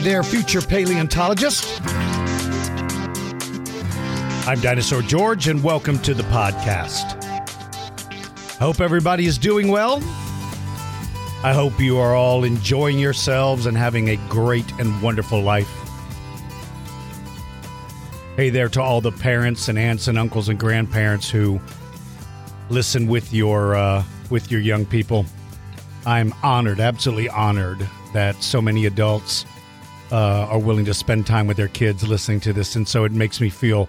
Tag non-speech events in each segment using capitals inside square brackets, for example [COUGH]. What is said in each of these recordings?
Hey there, future paleontologist. I'm Dinosaur George, and welcome to the podcast. Hope everybody is doing well. I hope you are all enjoying yourselves and having a great and wonderful life. Hey there to all the parents and aunts and uncles and grandparents who listen with your uh, with your young people. I'm honored, absolutely honored, that so many adults uh, are willing to spend time with their kids listening to this, and so it makes me feel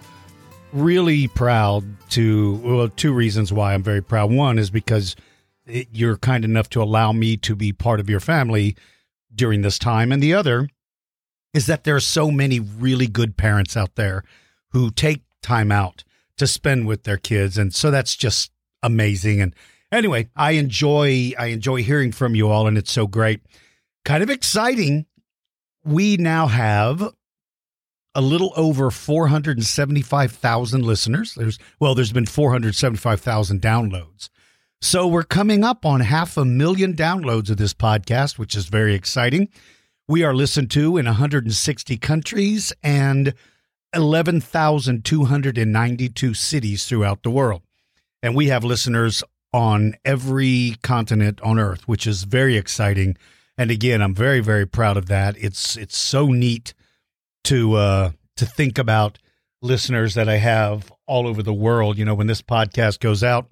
really proud. To well, two reasons why I'm very proud. One is because it, you're kind enough to allow me to be part of your family during this time, and the other is that there are so many really good parents out there who take time out to spend with their kids, and so that's just amazing. And anyway, I enjoy I enjoy hearing from you all, and it's so great. Kind of exciting. We now have a little over 475,000 listeners. There's well, there's been 475,000 downloads. So we're coming up on half a million downloads of this podcast, which is very exciting. We are listened to in 160 countries and 11,292 cities throughout the world. And we have listeners on every continent on earth, which is very exciting. And again, I'm very, very proud of that. It's it's so neat to uh to think about listeners that I have all over the world. You know, when this podcast goes out,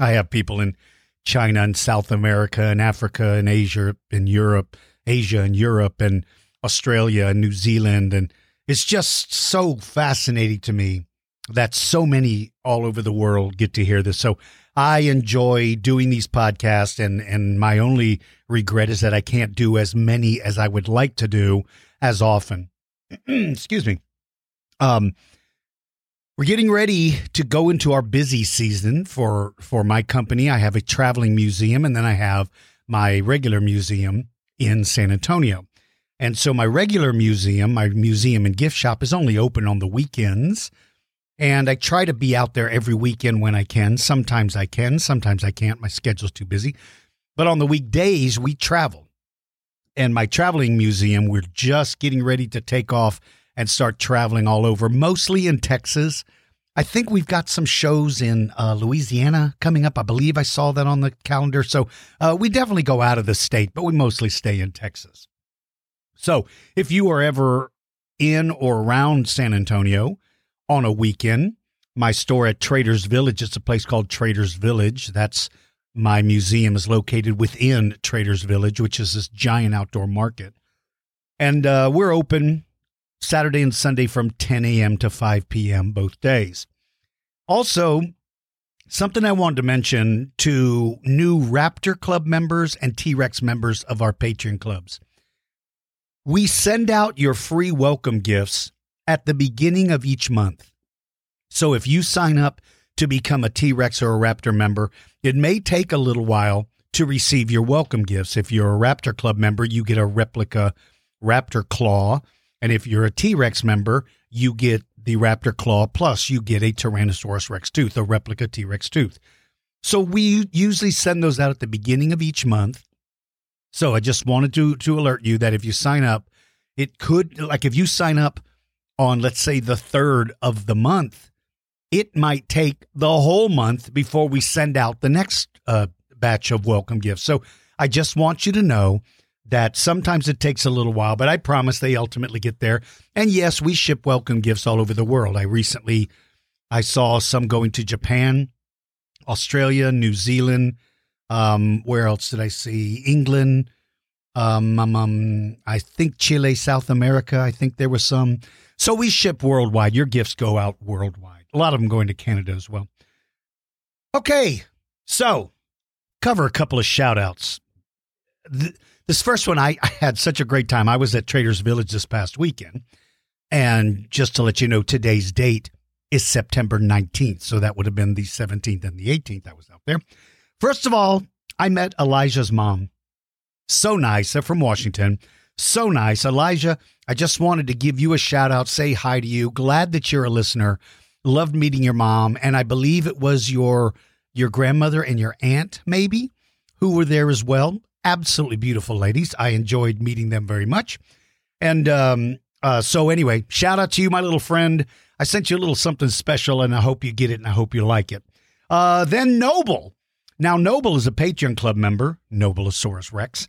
I have people in China and South America and Africa and Asia and Europe, Asia and Europe and Australia and New Zealand. And it's just so fascinating to me that so many all over the world get to hear this. So I enjoy doing these podcasts and and my only regret is that I can't do as many as I would like to do as often. [CLEARS THROAT] Excuse me. Um we're getting ready to go into our busy season for for my company. I have a traveling museum and then I have my regular museum in San Antonio. And so my regular museum, my museum and gift shop is only open on the weekends. And I try to be out there every weekend when I can. Sometimes I can, sometimes I can't. My schedule's too busy. But on the weekdays, we travel. And my traveling museum, we're just getting ready to take off and start traveling all over, mostly in Texas. I think we've got some shows in uh, Louisiana coming up. I believe I saw that on the calendar. So uh, we definitely go out of the state, but we mostly stay in Texas. So if you are ever in or around San Antonio, on a weekend. My store at Traders Village, it's a place called Traders Village. That's my museum is located within Traders Village, which is this giant outdoor market. And uh, we're open Saturday and Sunday from 10 a.m. to 5 p.m. both days. Also, something I wanted to mention to new Raptor Club members and T Rex members of our Patreon clubs. We send out your free welcome gifts at the beginning of each month. So if you sign up to become a T Rex or a Raptor member, it may take a little while to receive your welcome gifts. If you're a Raptor Club member, you get a replica Raptor Claw. And if you're a T Rex member, you get the Raptor Claw plus you get a Tyrannosaurus Rex tooth, a replica T Rex tooth. So we usually send those out at the beginning of each month. So I just wanted to to alert you that if you sign up, it could like if you sign up on, let's say, the third of the month, it might take the whole month before we send out the next uh, batch of welcome gifts. So I just want you to know that sometimes it takes a little while, but I promise they ultimately get there. And yes, we ship welcome gifts all over the world. I recently I saw some going to Japan, Australia, New Zealand. Um, where else did I see? England. Um, um, um, I think Chile, South America. I think there was some. So we ship worldwide. Your gifts go out worldwide. A lot of them going to Canada as well. Okay, so cover a couple of shout outs. th- this first one, I, I had such a great time. I was at Traders Village this past weekend. And just to let you know, today's date is September 19th. So that would have been the 17th and the 18th I was out there. First of all, I met Elijah's mom. So nice. They're from Washington. So nice. Elijah, I just wanted to give you a shout out, say hi to you. Glad that you're a listener. Loved meeting your mom. And I believe it was your your grandmother and your aunt, maybe, who were there as well. Absolutely beautiful ladies. I enjoyed meeting them very much. And um, uh, so, anyway, shout out to you, my little friend. I sent you a little something special, and I hope you get it and I hope you like it. Uh, then Noble. Now, Noble is a Patreon Club member, Nobleosaurus Rex.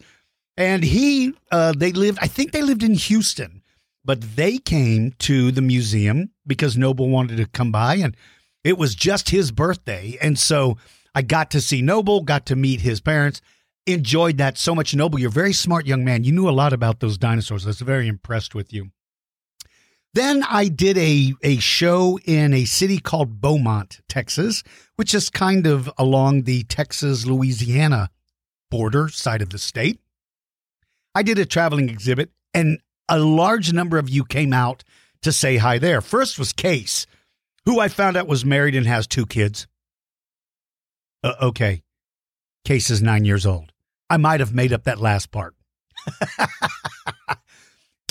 And he, uh, they lived, I think they lived in Houston, but they came to the museum because Noble wanted to come by and it was just his birthday. And so I got to see Noble, got to meet his parents, enjoyed that so much. Noble, you're a very smart young man. You knew a lot about those dinosaurs. I was very impressed with you. Then I did a, a show in a city called Beaumont, Texas, which is kind of along the Texas Louisiana border side of the state. I did a traveling exhibit, and a large number of you came out to say hi there. First was Case, who I found out was married and has two kids. Uh, okay. Case is nine years old. I might have made up that last part. [LAUGHS]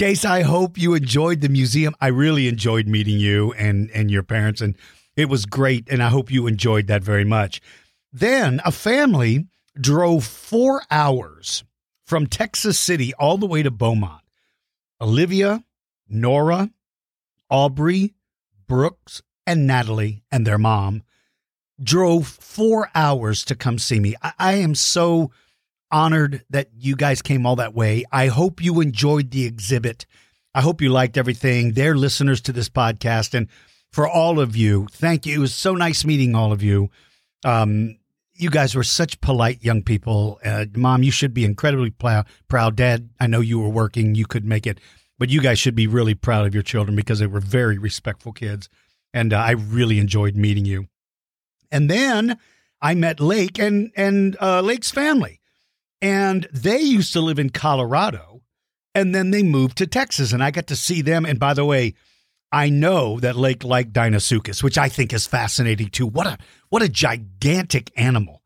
Case, I hope you enjoyed the museum. I really enjoyed meeting you and, and your parents, and it was great. And I hope you enjoyed that very much. Then a family drove four hours from Texas City all the way to Beaumont. Olivia, Nora, Aubrey, Brooks, and Natalie and their mom drove four hours to come see me. I, I, am so honored that you guys came all that way. I hope you enjoyed the exhibit. I hope you liked everything. They're listeners to this podcast. And for all of you, thank you. It was so nice meeting all of you. Um, you guys were such polite young people. Uh, Mom, you should be incredibly pl- proud. Dad, I know you were working, you could make it, but you guys should be really proud of your children because they were very respectful kids. And uh, I really enjoyed meeting you. And then I met Lake and and uh, Lake's family, and they used to live in Colorado, and then they moved to Texas, and I got to see them. And by the way, I know that Lake like Deinosuchus, which I think is fascinating too. What a what a gigantic animal.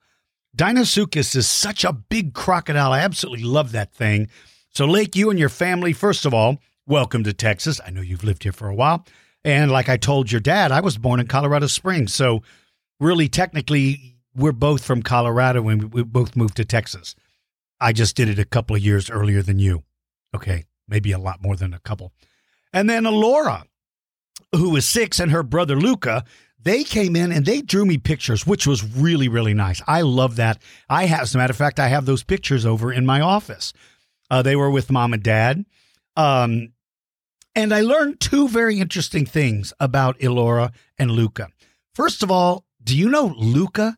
Deinosuchus is such a big crocodile. I absolutely love that thing. So Lake, you and your family, first of all, welcome to Texas. I know you've lived here for a while. And like I told your dad, I was born in Colorado Springs. So really technically we're both from Colorado and we both moved to Texas. I just did it a couple of years earlier than you. Okay, maybe a lot more than a couple. And then Alora, who was six, and her brother Luca, they came in and they drew me pictures, which was really, really nice. I love that. I have, as a matter of fact, I have those pictures over in my office. Uh, they were with mom and dad. Um, and I learned two very interesting things about Elora and Luca. First of all, do you know Luca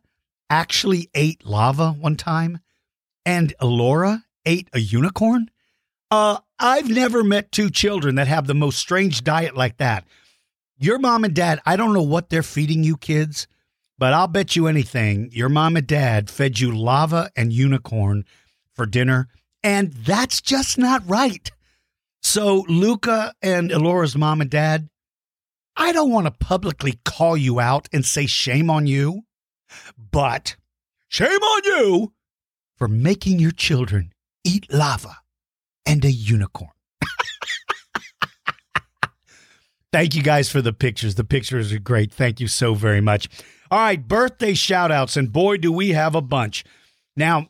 actually ate lava one time and Laura ate a unicorn? Uh, I've never met two children that have the most strange diet like that. Your mom and dad, I don't know what they're feeding you kids, but I'll bet you anything your mom and dad fed you lava and unicorn for dinner, and that's just not right. So, Luca and Elora's mom and dad, I don't want to publicly call you out and say shame on you, but shame on you for making your children eat lava and a unicorn. [LAUGHS] Thank you guys for the pictures. The pictures are great. Thank you so very much. All right, birthday shout outs, and boy, do we have a bunch. Now,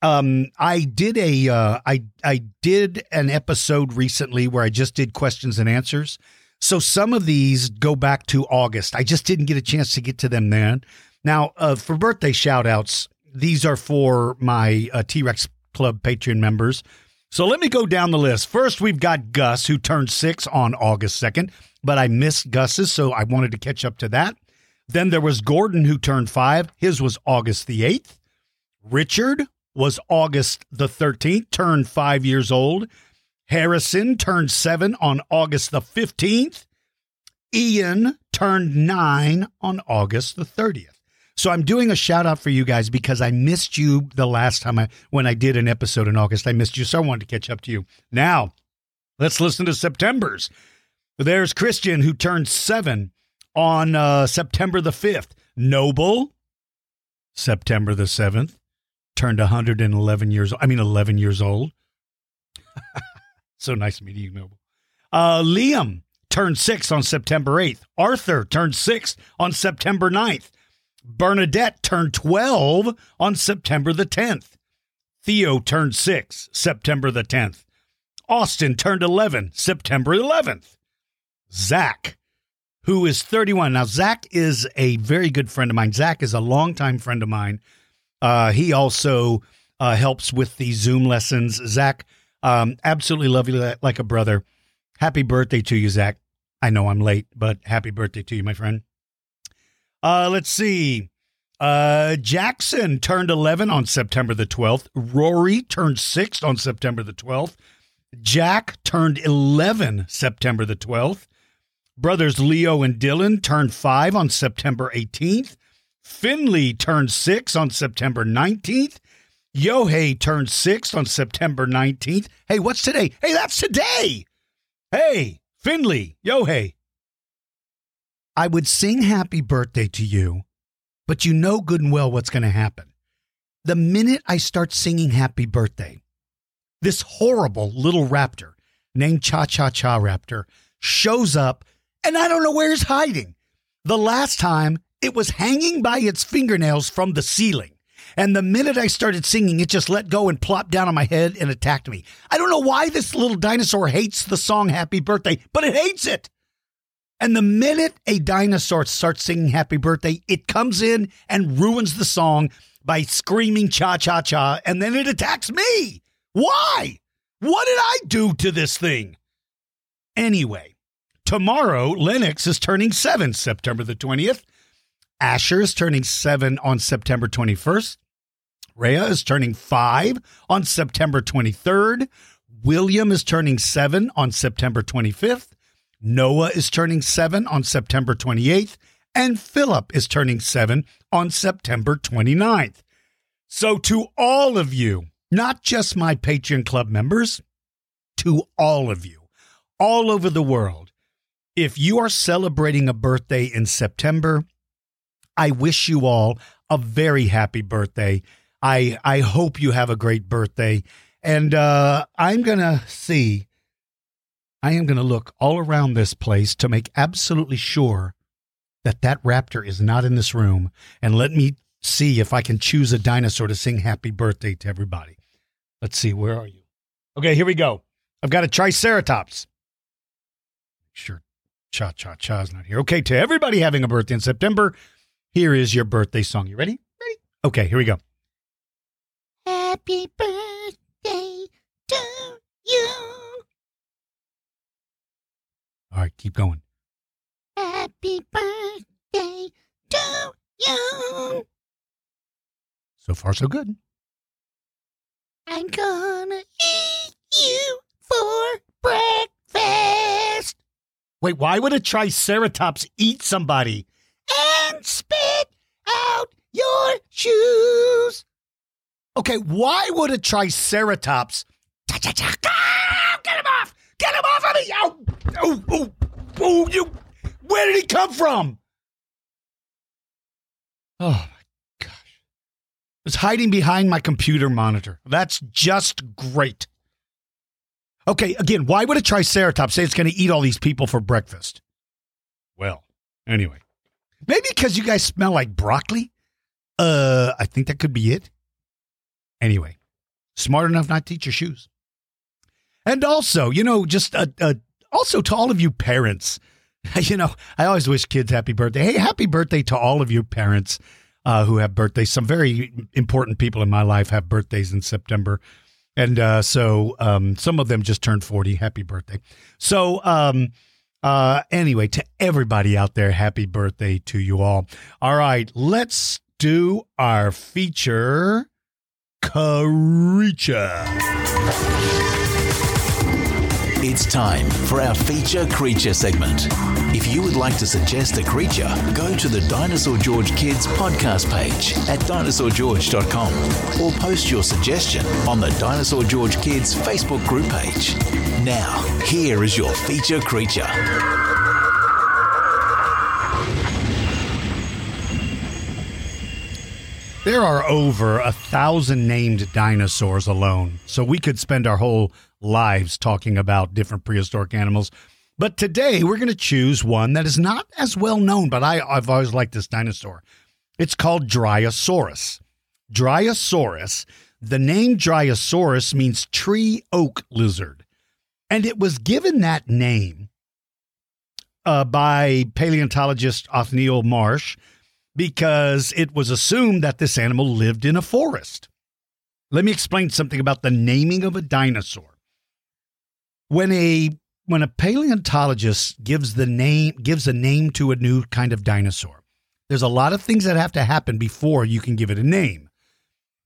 um, I did a uh, I I did an episode recently where I just did questions and answers. So some of these go back to August. I just didn't get a chance to get to them then. Now, uh, for birthday shout outs, these are for my uh, T Rex Club Patreon members. So let me go down the list. First, we've got Gus, who turned six on August 2nd, but I missed Gus's, so I wanted to catch up to that. Then there was Gordon, who turned five. His was August the 8th. Richard was August the 13th, turned five years old. Harrison turned seven on August the 15th. Ian turned nine on August the 30th. So I'm doing a shout out for you guys because I missed you the last time I when I did an episode in August. I missed you, so I wanted to catch up to you. Now, let's listen to September's. There's Christian who turned seven on uh, September the 5th. Noble, September the 7th, turned 111 years old. I mean 11 years old. [LAUGHS] so nice meeting you, Noble. Uh, Liam turned six on September 8th. Arthur turned six on September 9th. Bernadette turned 12 on September the 10th. Theo turned 6 September the 10th. Austin turned 11 September 11th. Zach, who is 31. Now, Zach is a very good friend of mine. Zach is a longtime friend of mine. Uh, he also uh, helps with the Zoom lessons. Zach, um, absolutely love you like a brother. Happy birthday to you, Zach. I know I'm late, but happy birthday to you, my friend. Uh, let's see. Uh, Jackson turned 11 on September the 12th. Rory turned 6 on September the 12th. Jack turned 11 September the 12th. Brothers Leo and Dylan turned 5 on September 18th. Finley turned 6 on September 19th. Yohei turned 6 on September 19th. Hey, what's today? Hey, that's today. Hey, Finley, Yohei. I would sing happy birthday to you, but you know good and well what's going to happen. The minute I start singing happy birthday, this horrible little raptor named Cha Cha Cha Raptor shows up, and I don't know where he's hiding. The last time it was hanging by its fingernails from the ceiling. And the minute I started singing, it just let go and plopped down on my head and attacked me. I don't know why this little dinosaur hates the song Happy Birthday, but it hates it. And the minute a dinosaur starts singing happy birthday, it comes in and ruins the song by screaming cha cha cha, and then it attacks me. Why? What did I do to this thing? Anyway, tomorrow, Lennox is turning seven, September the 20th. Asher is turning seven on September 21st. Rhea is turning five on September 23rd. William is turning seven on September 25th. Noah is turning seven on September 28th, and Philip is turning seven on September 29th. So, to all of you, not just my Patreon Club members, to all of you, all over the world, if you are celebrating a birthday in September, I wish you all a very happy birthday. I I hope you have a great birthday, and uh, I'm gonna see I am going to look all around this place to make absolutely sure that that raptor is not in this room. And let me see if I can choose a dinosaur to sing happy birthday to everybody. Let's see, where are you? Okay, here we go. I've got a Triceratops. Sure, Cha Cha Cha's not here. Okay, to everybody having a birthday in September, here is your birthday song. You ready? Ready? Okay, here we go. Happy birthday to you. All right, keep going. Happy birthday to you. So far, so good. I'm gonna eat you for breakfast. Wait, why would a Triceratops eat somebody? And spit out your shoes. Okay, why would a Triceratops? Get him off! Get him off of me! Ow! Oh, oh, oh, you. Where did he come from? Oh my gosh. It's hiding behind my computer monitor. That's just great. Okay, again, why would a triceratops say it's going to eat all these people for breakfast? Well, anyway. Maybe because you guys smell like broccoli? Uh, I think that could be it. Anyway, smart enough not to eat your shoes. And also, you know, just a, a also to all of you parents, [LAUGHS] you know, I always wish kids happy birthday. Hey, happy birthday to all of you parents uh, who have birthdays. Some very important people in my life have birthdays in September. And uh, so um, some of them just turned 40. Happy birthday. So, um, uh, anyway, to everybody out there, happy birthday to you all. All right, let's do our feature, Creature. It's time for our feature creature segment. If you would like to suggest a creature, go to the Dinosaur George Kids podcast page at dinosaurgeorge.com or post your suggestion on the Dinosaur George Kids Facebook group page. Now, here is your feature creature. There are over a thousand named dinosaurs alone, so we could spend our whole lives talking about different prehistoric animals. But today we're going to choose one that is not as well known, but I, I've always liked this dinosaur. It's called Dryosaurus. Dryosaurus, the name Dryosaurus means tree oak lizard. And it was given that name uh, by paleontologist Othniel Marsh because it was assumed that this animal lived in a forest. Let me explain something about the naming of a dinosaur. When a when a paleontologist gives the name gives a name to a new kind of dinosaur, there's a lot of things that have to happen before you can give it a name.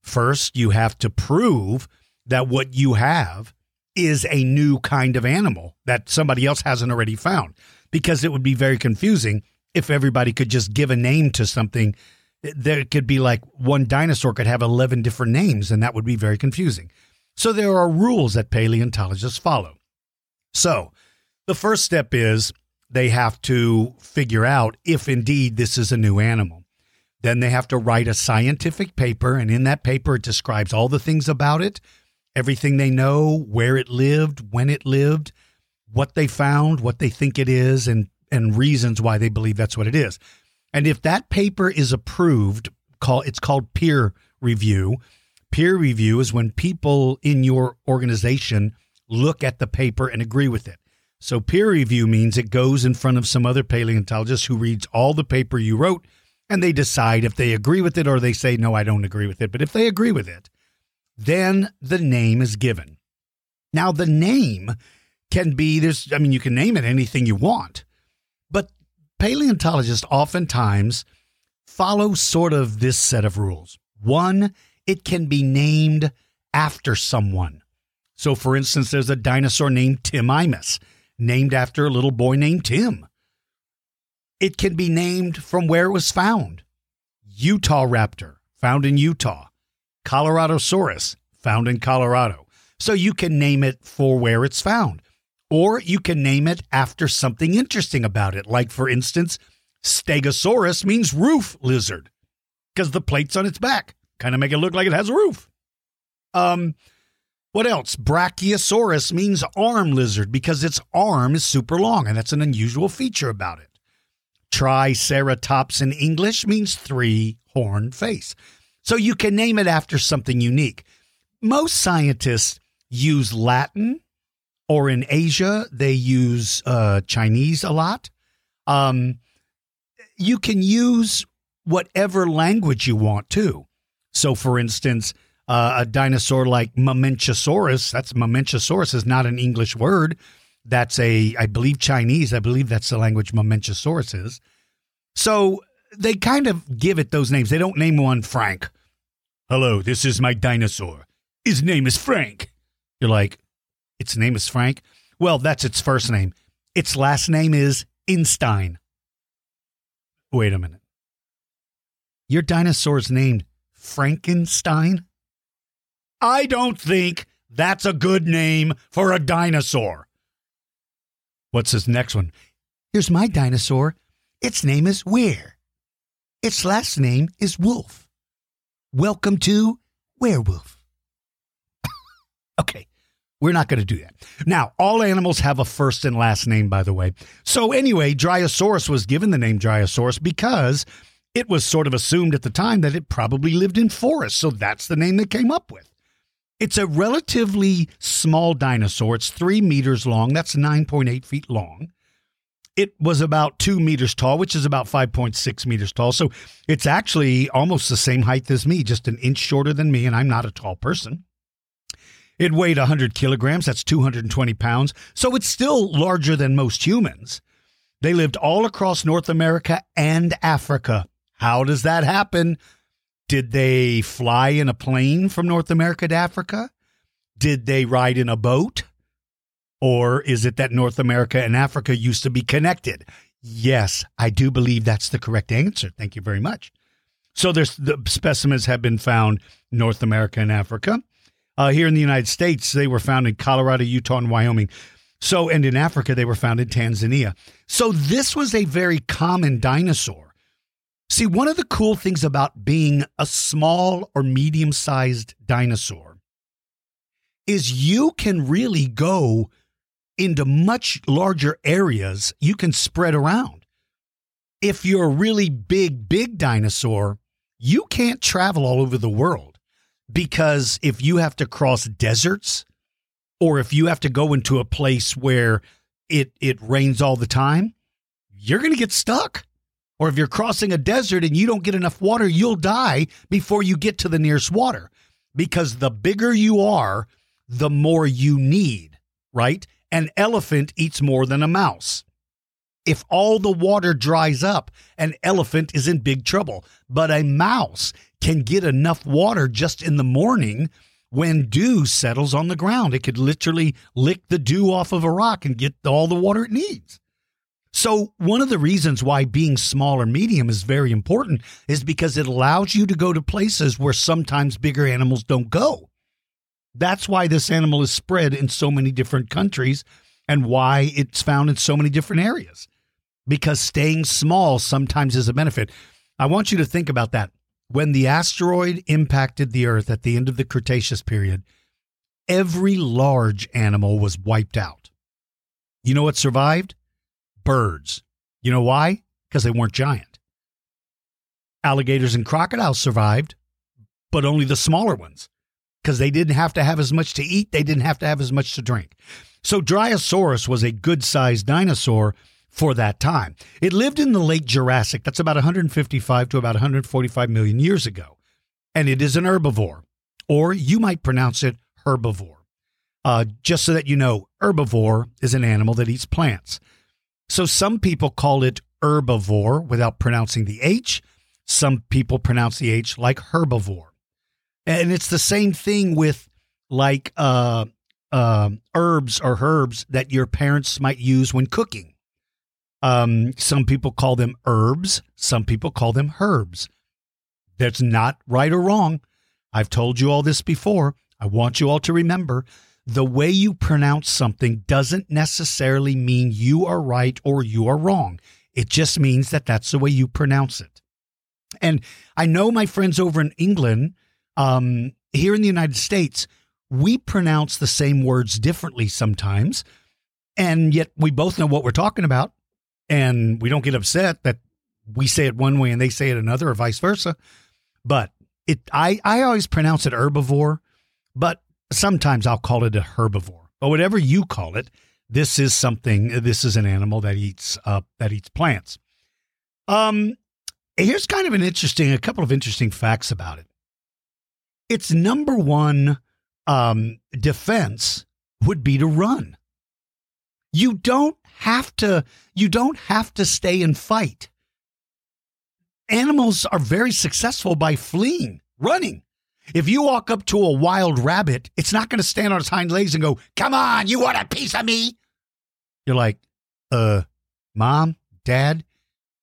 First, you have to prove that what you have is a new kind of animal that somebody else hasn't already found because it would be very confusing if everybody could just give a name to something, there could be like one dinosaur could have 11 different names, and that would be very confusing. So there are rules that paleontologists follow. So the first step is they have to figure out if indeed this is a new animal. Then they have to write a scientific paper, and in that paper, it describes all the things about it, everything they know, where it lived, when it lived, what they found, what they think it is, and and reasons why they believe that's what it is. And if that paper is approved, call it's called peer review. Peer review is when people in your organization look at the paper and agree with it. So peer review means it goes in front of some other paleontologist who reads all the paper you wrote and they decide if they agree with it or they say no, I don't agree with it. But if they agree with it, then the name is given. Now the name can be there's I mean you can name it anything you want but paleontologists oftentimes follow sort of this set of rules. One, it can be named after someone. So, for instance, there's a dinosaur named Timimus, named after a little boy named Tim. It can be named from where it was found. Utah raptor, found in Utah. Coloradosaurus, found in Colorado. So you can name it for where it's found. Or you can name it after something interesting about it. Like, for instance, Stegosaurus means roof lizard because the plates on its back kind of make it look like it has a roof. Um, what else? Brachiosaurus means arm lizard because its arm is super long, and that's an unusual feature about it. Triceratops in English means three horned face. So you can name it after something unique. Most scientists use Latin or in Asia, they use uh, Chinese a lot. Um, you can use whatever language you want to. So, for instance, uh, a dinosaur like Mamenchisaurus, that's Mamenchisaurus is not an English word. That's a, I believe, Chinese. I believe that's the language Mamenchisaurus is. So they kind of give it those names. They don't name one Frank. Hello, this is my dinosaur. His name is Frank. You're like, its name is Frank. Well, that's its first name. Its last name is Einstein. Wait a minute. Your dinosaur's named Frankenstein? I don't think that's a good name for a dinosaur. What's his next one? Here's my dinosaur. Its name is Were. Its last name is Wolf. Welcome to Werewolf. [LAUGHS] okay, we're not going to do that. Now, all animals have a first and last name, by the way. So, anyway, Dryosaurus was given the name Dryosaurus because it was sort of assumed at the time that it probably lived in forests. So, that's the name they came up with. It's a relatively small dinosaur. It's three meters long. That's 9.8 feet long. It was about two meters tall, which is about 5.6 meters tall. So it's actually almost the same height as me, just an inch shorter than me, and I'm not a tall person. It weighed 100 kilograms, that's 220 pounds, so it's still larger than most humans. They lived all across North America and Africa. How does that happen? Did they fly in a plane from North America to Africa? Did they ride in a boat? Or is it that North America and Africa used to be connected? Yes, I do believe that's the correct answer. Thank you very much. So there's the specimens have been found North America and Africa. Uh, here in the United States, they were found in Colorado, Utah, and Wyoming. So, and in Africa, they were found in Tanzania. So this was a very common dinosaur. See, one of the cool things about being a small or medium sized dinosaur is you can really go into much larger areas you can spread around. If you're a really big, big dinosaur, you can't travel all over the world because if you have to cross deserts or if you have to go into a place where it, it rains all the time, you're going to get stuck. Or if you're crossing a desert and you don't get enough water, you'll die before you get to the nearest water because the bigger you are, the more you need, right? An elephant eats more than a mouse. If all the water dries up, an elephant is in big trouble. But a mouse can get enough water just in the morning when dew settles on the ground. It could literally lick the dew off of a rock and get all the water it needs. So, one of the reasons why being small or medium is very important is because it allows you to go to places where sometimes bigger animals don't go. That's why this animal is spread in so many different countries and why it's found in so many different areas. Because staying small sometimes is a benefit. I want you to think about that. When the asteroid impacted the Earth at the end of the Cretaceous period, every large animal was wiped out. You know what survived? Birds. You know why? Because they weren't giant. Alligators and crocodiles survived, but only the smaller ones because they didn't have to have as much to eat, they didn't have to have as much to drink. So Dryosaurus was a good sized dinosaur for that time. It lived in the late Jurassic, that's about 155 to about 145 million years ago. And it is an herbivore, or you might pronounce it herbivore. Uh, just so that you know, herbivore is an animal that eats plants. So some people call it herbivore without pronouncing the H. Some people pronounce the H like herbivore. And it's the same thing with like uh, uh, herbs or herbs that your parents might use when cooking. Um, some people call them herbs, some people call them herbs. That's not right or wrong. I've told you all this before. I want you all to remember the way you pronounce something doesn't necessarily mean you are right or you are wrong. It just means that that's the way you pronounce it. And I know my friends over in England um, here in the United States, we pronounce the same words differently sometimes, and yet we both know what we're talking about, and we don't get upset that we say it one way and they say it another, or vice versa. But it, I, I always pronounce it herbivore, but sometimes I'll call it a herbivore. But whatever you call it, this is something. This is an animal that eats uh, that eats plants. Um, here's kind of an interesting, a couple of interesting facts about it its number one um, defense would be to run. You don't have to. You don't have to stay and fight. Animals are very successful by fleeing, running. If you walk up to a wild rabbit, it's not going to stand on its hind legs and go, "Come on, you want a piece of me?" You're like, "Uh, mom, dad,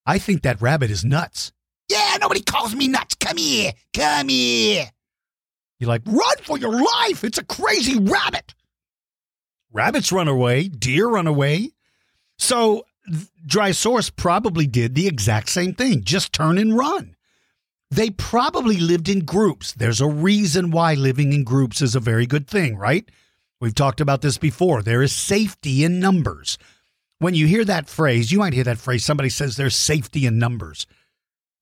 I think that rabbit is nuts." Yeah, nobody calls me nuts. Come here, come here. You're like, run for your life. It's a crazy rabbit. Rabbits run away, deer run away. So Dryosaurus probably did the exact same thing, just turn and run. They probably lived in groups. There's a reason why living in groups is a very good thing, right? We've talked about this before. There is safety in numbers. When you hear that phrase, you might hear that phrase somebody says there's safety in numbers.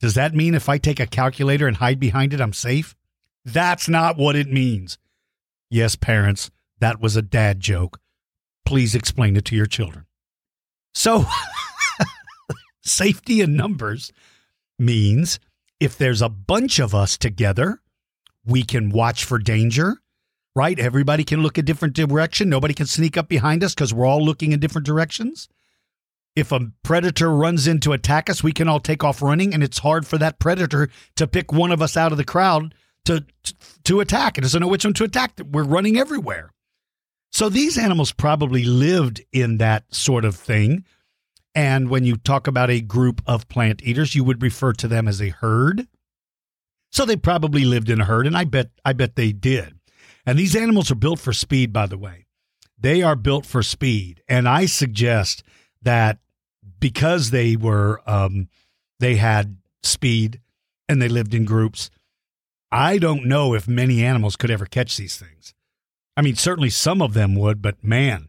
Does that mean if I take a calculator and hide behind it, I'm safe? That's not what it means. Yes, parents, that was a dad joke. Please explain it to your children. So, [LAUGHS] safety in numbers means if there's a bunch of us together, we can watch for danger, right? Everybody can look a different direction. Nobody can sneak up behind us because we're all looking in different directions. If a predator runs in to attack us, we can all take off running, and it's hard for that predator to pick one of us out of the crowd to to attack. It doesn't know which one to attack. We're running everywhere. So these animals probably lived in that sort of thing. And when you talk about a group of plant eaters, you would refer to them as a herd. So they probably lived in a herd, and I bet I bet they did. And these animals are built for speed, by the way. They are built for speed. And I suggest that because they were um, they had speed and they lived in groups, I don't know if many animals could ever catch these things. I mean, certainly some of them would, but man,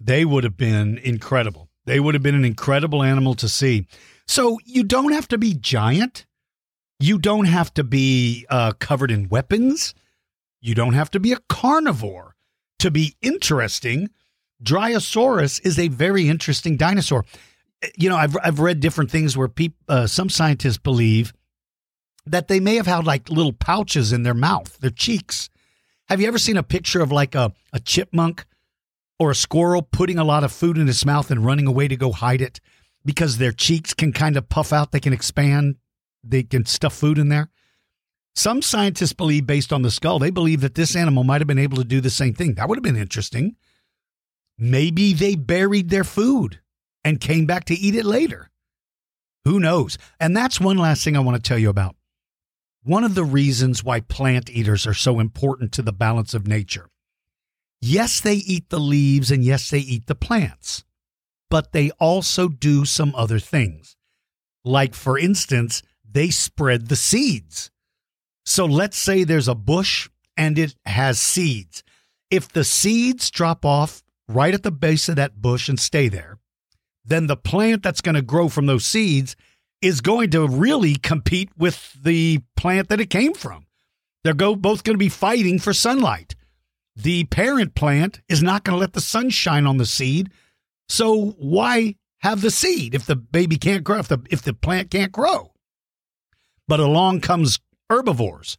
they would have been incredible. They would have been an incredible animal to see. So you don't have to be giant. You don't have to be uh, covered in weapons. You don't have to be a carnivore to be interesting. Dryosaurus is a very interesting dinosaur. You know, I've I've read different things where people, uh, some scientists believe that they may have had like little pouches in their mouth, their cheeks. Have you ever seen a picture of like a, a chipmunk or a squirrel putting a lot of food in its mouth and running away to go hide it because their cheeks can kind of puff out, they can expand, they can stuff food in there? Some scientists believe, based on the skull, they believe that this animal might have been able to do the same thing. That would have been interesting. Maybe they buried their food and came back to eat it later. Who knows? And that's one last thing I want to tell you about. One of the reasons why plant eaters are so important to the balance of nature. Yes, they eat the leaves and yes, they eat the plants, but they also do some other things. Like, for instance, they spread the seeds. So let's say there's a bush and it has seeds. If the seeds drop off right at the base of that bush and stay there, then the plant that's going to grow from those seeds is going to really compete with the plant that it came from. They're go, both going to be fighting for sunlight. The parent plant is not going to let the sun shine on the seed. So why have the seed if the baby can't grow, if the, if the plant can't grow? But along comes herbivores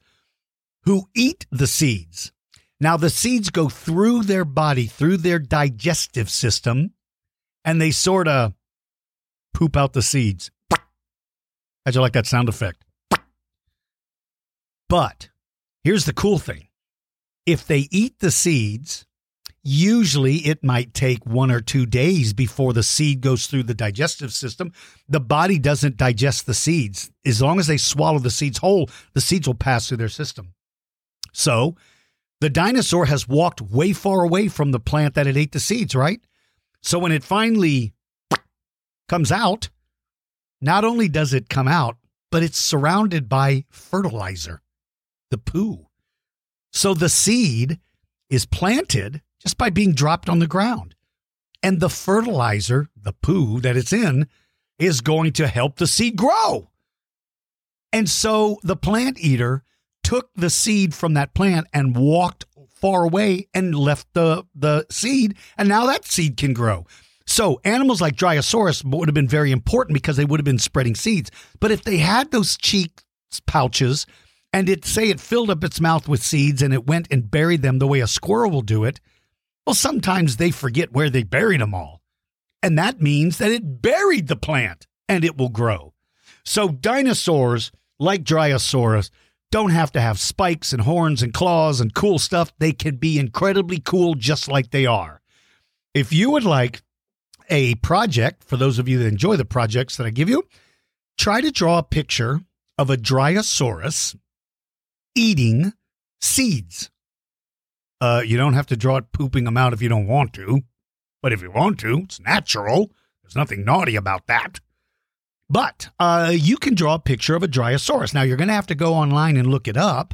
who eat the seeds. Now, the seeds go through their body, through their digestive system, and they sort of poop out the seeds. How'd you like that sound effect? But here's the cool thing if they eat the seeds, usually it might take one or two days before the seed goes through the digestive system. The body doesn't digest the seeds. As long as they swallow the seeds whole, the seeds will pass through their system. So the dinosaur has walked way far away from the plant that it ate the seeds, right? So when it finally comes out, not only does it come out, but it's surrounded by fertilizer, the poo. So the seed is planted just by being dropped on the ground. And the fertilizer, the poo that it's in, is going to help the seed grow. And so the plant eater took the seed from that plant and walked far away and left the, the seed, and now that seed can grow. So animals like Dryosaurus would have been very important because they would have been spreading seeds. But if they had those cheek pouches and it say it filled up its mouth with seeds and it went and buried them the way a squirrel will do it, well, sometimes they forget where they buried them all. And that means that it buried the plant and it will grow. So dinosaurs, like Dryosaurus, don't have to have spikes and horns and claws and cool stuff. They can be incredibly cool just like they are. If you would like a project, for those of you that enjoy the projects that I give you, try to draw a picture of a Dryosaurus eating seeds. Uh, you don't have to draw it pooping them out if you don't want to, but if you want to, it's natural. There's nothing naughty about that. But uh, you can draw a picture of a Dryosaurus. Now, you're going to have to go online and look it up.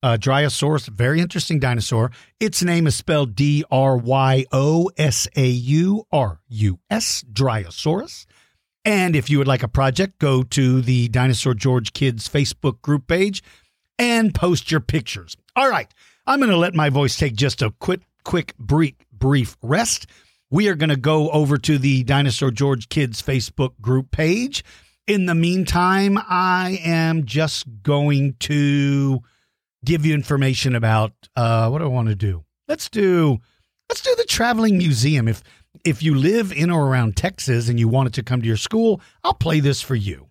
Uh, Dryosaurus, very interesting dinosaur. Its name is spelled D R Y O S A U R U S, Dryosaurus. And if you would like a project, go to the Dinosaur George Kids Facebook group page and post your pictures. All right, I'm going to let my voice take just a quick, quick, brief, brief rest. We are going to go over to the Dinosaur George Kids Facebook group page. In the meantime, I am just going to give you information about uh, what do I want to do. Let's do let's do the traveling museum. If if you live in or around Texas and you wanted to come to your school, I'll play this for you.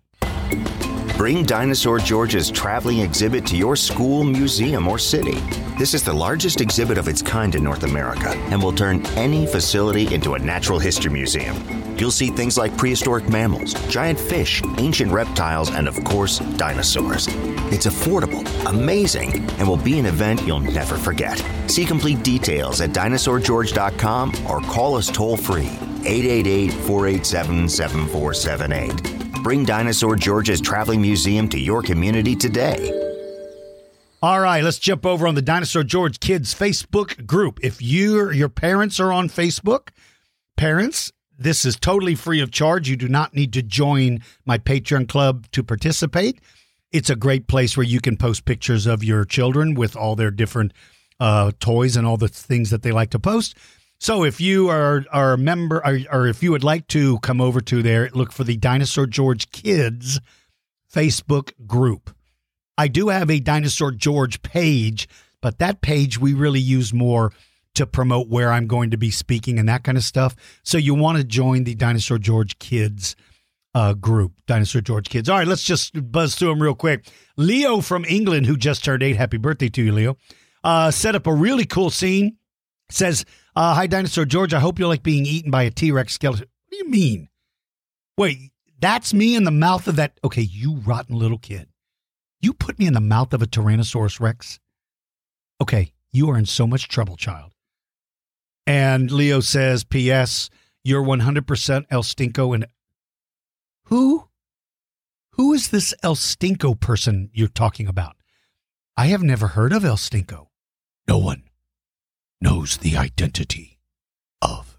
Bring Dinosaur George's traveling exhibit to your school, museum, or city. This is the largest exhibit of its kind in North America and will turn any facility into a natural history museum. You'll see things like prehistoric mammals, giant fish, ancient reptiles, and of course, dinosaurs. It's affordable, amazing, and will be an event you'll never forget. See complete details at dinosaurgeorge.com or call us toll free 888 487 7478. Bring Dinosaur George's Traveling Museum to your community today. All right, let's jump over on the Dinosaur George Kids Facebook group. If you your parents are on Facebook, parents, this is totally free of charge. You do not need to join my Patreon club to participate. It's a great place where you can post pictures of your children with all their different uh, toys and all the things that they like to post. So if you are are a member, or, or if you would like to come over to there, look for the Dinosaur George Kids Facebook group. I do have a Dinosaur George page, but that page we really use more to promote where I'm going to be speaking and that kind of stuff. So you want to join the Dinosaur George Kids uh, group, Dinosaur George Kids. All right, let's just buzz through them real quick. Leo from England, who just turned eight, happy birthday to you, Leo, uh, set up a really cool scene. Says, uh, Hi, Dinosaur George. I hope you like being eaten by a T Rex skeleton. What do you mean? Wait, that's me in the mouth of that. Okay, you rotten little kid. You put me in the mouth of a Tyrannosaurus Rex? Okay, you are in so much trouble, child. And Leo says, P.S., you're 100% El Stinko. And who? Who is this El Stinko person you're talking about? I have never heard of El Stinko. No one knows the identity of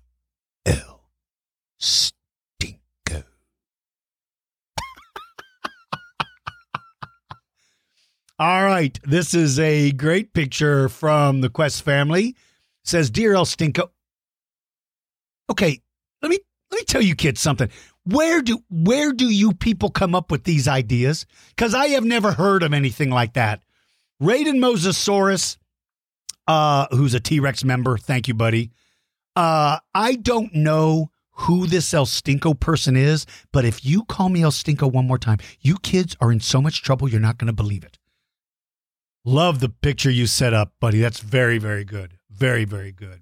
El Stinko. All right. This is a great picture from the Quest family. It says, Dear El Stinko. Okay, let me let me tell you kids something. Where do where do you people come up with these ideas? Because I have never heard of anything like that. Raiden Mosasaurus, uh, who's a T-Rex member. Thank you, buddy. Uh, I don't know who this El Stinko person is, but if you call me El Stinko one more time, you kids are in so much trouble you're not going to believe it. Love the picture you set up, buddy. That's very, very good. Very, very good.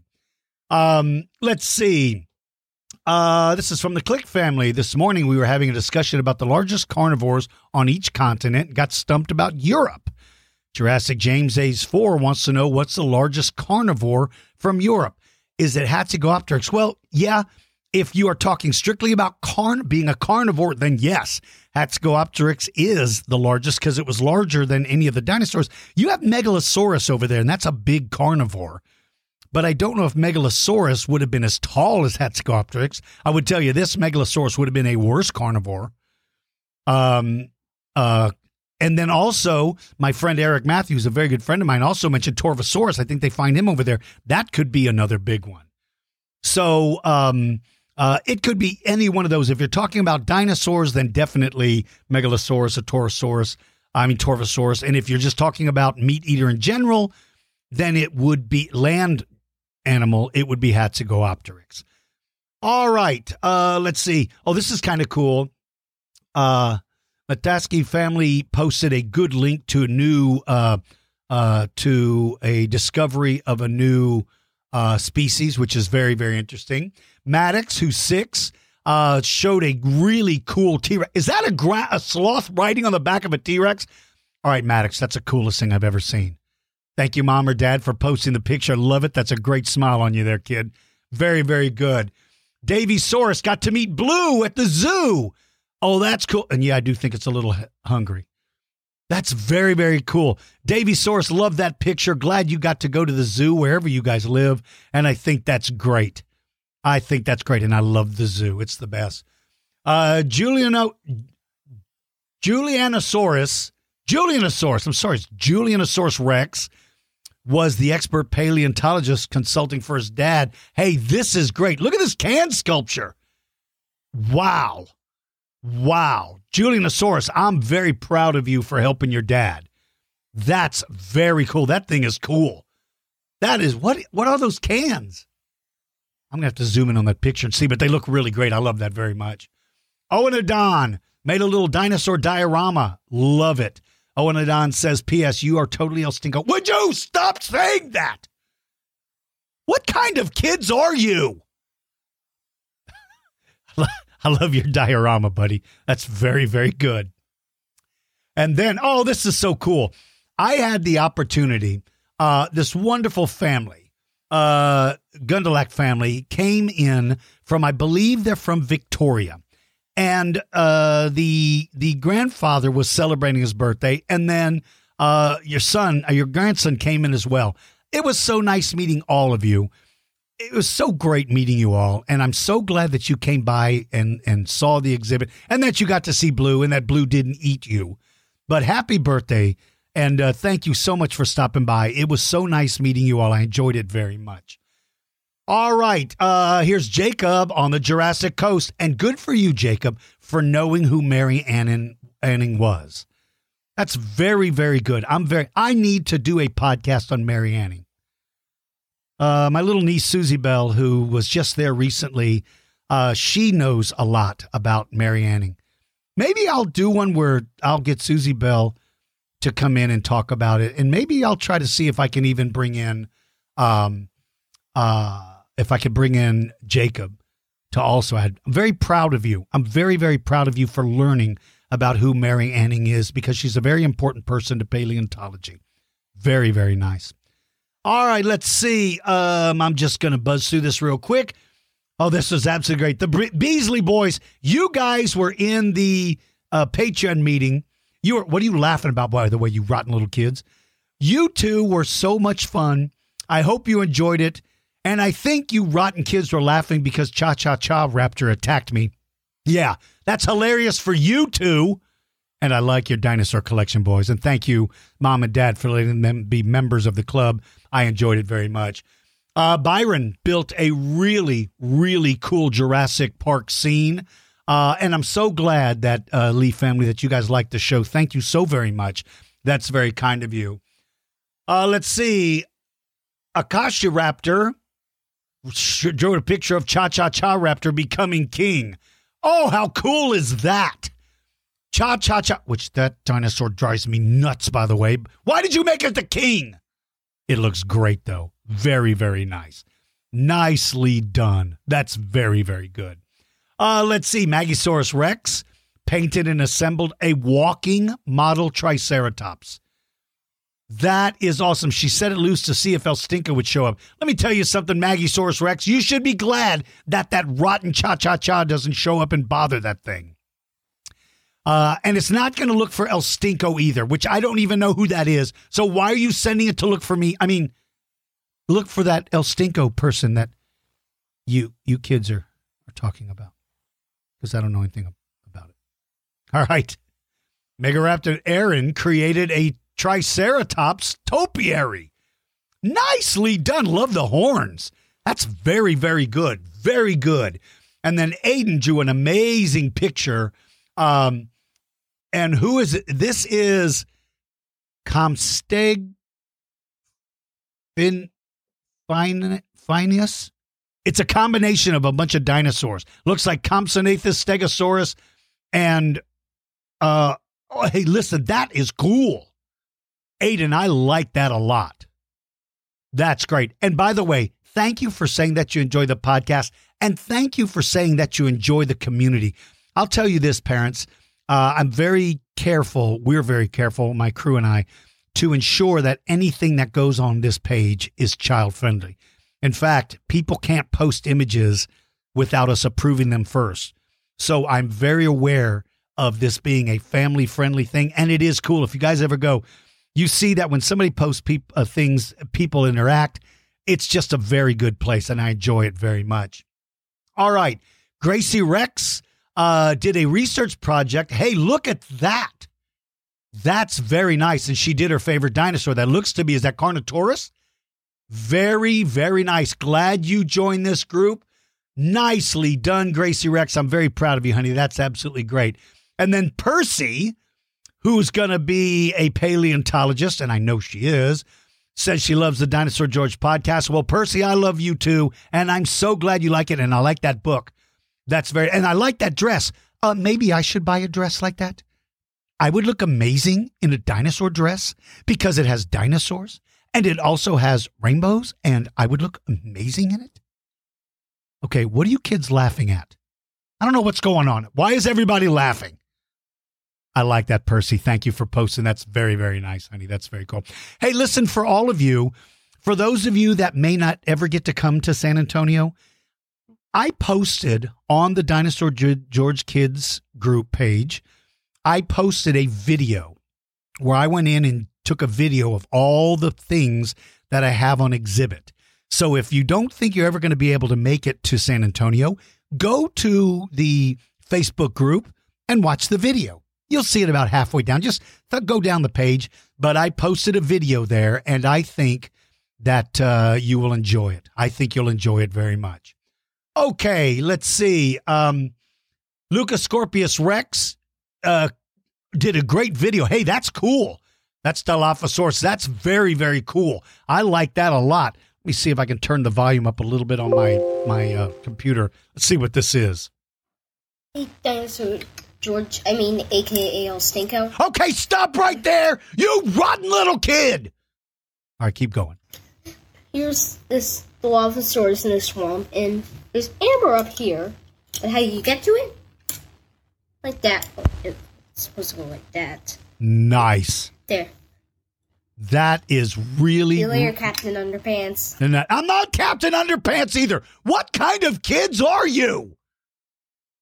Um, let's see. Uh, this is from the Click family. This morning we were having a discussion about the largest carnivores on each continent. Got stumped about Europe. Jurassic James A's 4 wants to know what's the largest carnivore from Europe. Is it Hatzegopteryx? Well, yeah, if you are talking strictly about carn being a carnivore, then yes, Hatzegopteryx is the largest because it was larger than any of the dinosaurs. You have Megalosaurus over there, and that's a big carnivore. But I don't know if Megalosaurus would have been as tall as Hatzegopteryx. I would tell you this Megalosaurus would have been a worse carnivore. Um, uh, and then also, my friend Eric Matthews, a very good friend of mine, also mentioned Torvosaurus. I think they find him over there. That could be another big one. So, um, uh, it could be any one of those. If you're talking about dinosaurs, then definitely Megalosaurus, a Torosaurus, I mean Torvosaurus. And if you're just talking about meat eater in general, then it would be land animal. It would be Hatzegopteryx. All right. Uh, let's see. Oh, this is kind of cool. Uh, Mataski family posted a good link to a new uh, uh, to a discovery of a new uh, species, which is very very interesting. Maddox, who's six, uh, showed a really cool T Rex. Is that a, gra- a sloth riding on the back of a T Rex? All right, Maddox, that's the coolest thing I've ever seen. Thank you, mom or dad, for posting the picture. Love it. That's a great smile on you there, kid. Very, very good. Davy Saurus got to meet Blue at the zoo. Oh, that's cool. And yeah, I do think it's a little hungry. That's very, very cool. Davy Saurus, love that picture. Glad you got to go to the zoo wherever you guys live. And I think that's great. I think that's great, and I love the zoo. It's the best. Uh, Juliano, Julianosaurus, Julianosaurus, I'm sorry, it's Julianosaurus Rex was the expert paleontologist consulting for his dad. Hey, this is great. Look at this can sculpture. Wow. Wow. Julianosaurus, I'm very proud of you for helping your dad. That's very cool. That thing is cool. That is what what are those cans? I'm gonna have to zoom in on that picture and see, but they look really great. I love that very much. Owen Adon made a little dinosaur diorama. Love it. Owen Adon says, P.S. You are totally El Stinko. Would you stop saying that? What kind of kids are you? [LAUGHS] I love your diorama, buddy. That's very, very good. And then, oh, this is so cool. I had the opportunity, uh, this wonderful family, uh, Gundalak family, came in from, I believe they're from Victoria. And uh, the the grandfather was celebrating his birthday, and then uh, your son, uh, your grandson came in as well. It was so nice meeting all of you it was so great meeting you all and i'm so glad that you came by and and saw the exhibit and that you got to see blue and that blue didn't eat you. But happy birthday and uh, thank you so much for stopping by. It was so nice meeting you all. I enjoyed it very much. All right uh here's jacob on the jurassic coast and good for you jacob for knowing who mary anning, anning was. That's very very good. I'm very i need to do a podcast on mary anning uh, my little niece Susie Bell, who was just there recently, uh, she knows a lot about Mary Anning. Maybe I'll do one where I'll get Susie Bell to come in and talk about it, and maybe I'll try to see if I can even bring in, um, uh, if I could bring in Jacob to also add. I'm very proud of you. I'm very very proud of you for learning about who Mary Anning is because she's a very important person to paleontology. Very very nice. All right, let's see. Um, I'm just going to buzz through this real quick. Oh, this is absolutely great. The Beasley boys, you guys were in the uh, Patreon meeting. You were, what are you laughing about, by the way, you rotten little kids? You two were so much fun. I hope you enjoyed it. And I think you rotten kids were laughing because Cha Cha Cha Raptor attacked me. Yeah, that's hilarious for you two. And I like your dinosaur collection, boys. And thank you, mom and dad, for letting them be members of the club. I enjoyed it very much. Uh, Byron built a really, really cool Jurassic Park scene. Uh, and I'm so glad that, uh, Lee family, that you guys like the show. Thank you so very much. That's very kind of you. Uh, let's see. Akasha Raptor drew a picture of Cha Cha Cha Raptor becoming king. Oh, how cool is that? Cha Cha Cha, which that dinosaur drives me nuts, by the way. Why did you make it the king? It looks great, though. Very, very nice. Nicely done. That's very, very good. Uh, let's see. Maggiesaurus Rex painted and assembled a walking model Triceratops. That is awesome. She set it loose to see if El Stinker would show up. Let me tell you something, Maggiesaurus Rex. You should be glad that that rotten cha cha cha doesn't show up and bother that thing. Uh, and it's not going to look for El Stinko either, which I don't even know who that is. So why are you sending it to look for me? I mean, look for that El Stinko person that you you kids are are talking about, because I don't know anything about it. All right, Megaraptor Aaron created a Triceratops topiary. Nicely done. Love the horns. That's very very good. Very good. And then Aiden drew an amazing picture. Um, and who is it? This is Comsteg fin Phineas. It's a combination of a bunch of dinosaurs. Looks like Compsognathus stegosaurus and uh oh, hey, listen, that is cool. Aiden, I like that a lot. That's great. And by the way, thank you for saying that you enjoy the podcast and thank you for saying that you enjoy the community. I'll tell you this, parents. Uh, I'm very careful. We're very careful, my crew and I, to ensure that anything that goes on this page is child friendly. In fact, people can't post images without us approving them first. So I'm very aware of this being a family friendly thing. And it is cool. If you guys ever go, you see that when somebody posts peop- uh, things, people interact. It's just a very good place, and I enjoy it very much. All right. Gracie Rex uh, did a research project. Hey, look at that. That's very nice. And she did her favorite dinosaur. That looks to be, is that Carnotaurus? Very, very nice. Glad you joined this group. Nicely done, Gracie Rex. I'm very proud of you, honey. That's absolutely great. And then Percy, who's going to be a paleontologist, and I know she is, says she loves the Dinosaur George podcast. Well, Percy, I love you too. And I'm so glad you like it. And I like that book. That's very, and I like that dress. Uh, maybe I should buy a dress like that. I would look amazing in a dinosaur dress because it has dinosaurs and it also has rainbows and I would look amazing in it. Okay, what are you kids laughing at? I don't know what's going on. Why is everybody laughing? I like that, Percy. Thank you for posting. That's very, very nice, honey. That's very cool. Hey, listen, for all of you, for those of you that may not ever get to come to San Antonio, I posted on the Dinosaur George Kids group page, I posted a video where I went in and took a video of all the things that I have on exhibit. So if you don't think you're ever going to be able to make it to San Antonio, go to the Facebook group and watch the video. You'll see it about halfway down. Just go down the page. But I posted a video there, and I think that uh, you will enjoy it. I think you'll enjoy it very much. Okay, let's see. Um, Lucas Scorpius Rex uh, did a great video. Hey, that's cool. That's Dilophosaurus. That's very, very cool. I like that a lot. Let me see if I can turn the volume up a little bit on my my uh, computer. Let's see what this is. Hey, dinosaur George. I mean, AKA El Stinko. Okay, stop right there, you rotten little kid. All right, keep going. Here's this Dilophosaurus in a swamp, and there's amber up here. And how do you get to it? Like that. Oh, it's supposed to go like that. Nice. There. That is really. You later, Captain Underpants. I'm not Captain Underpants either. What kind of kids are you?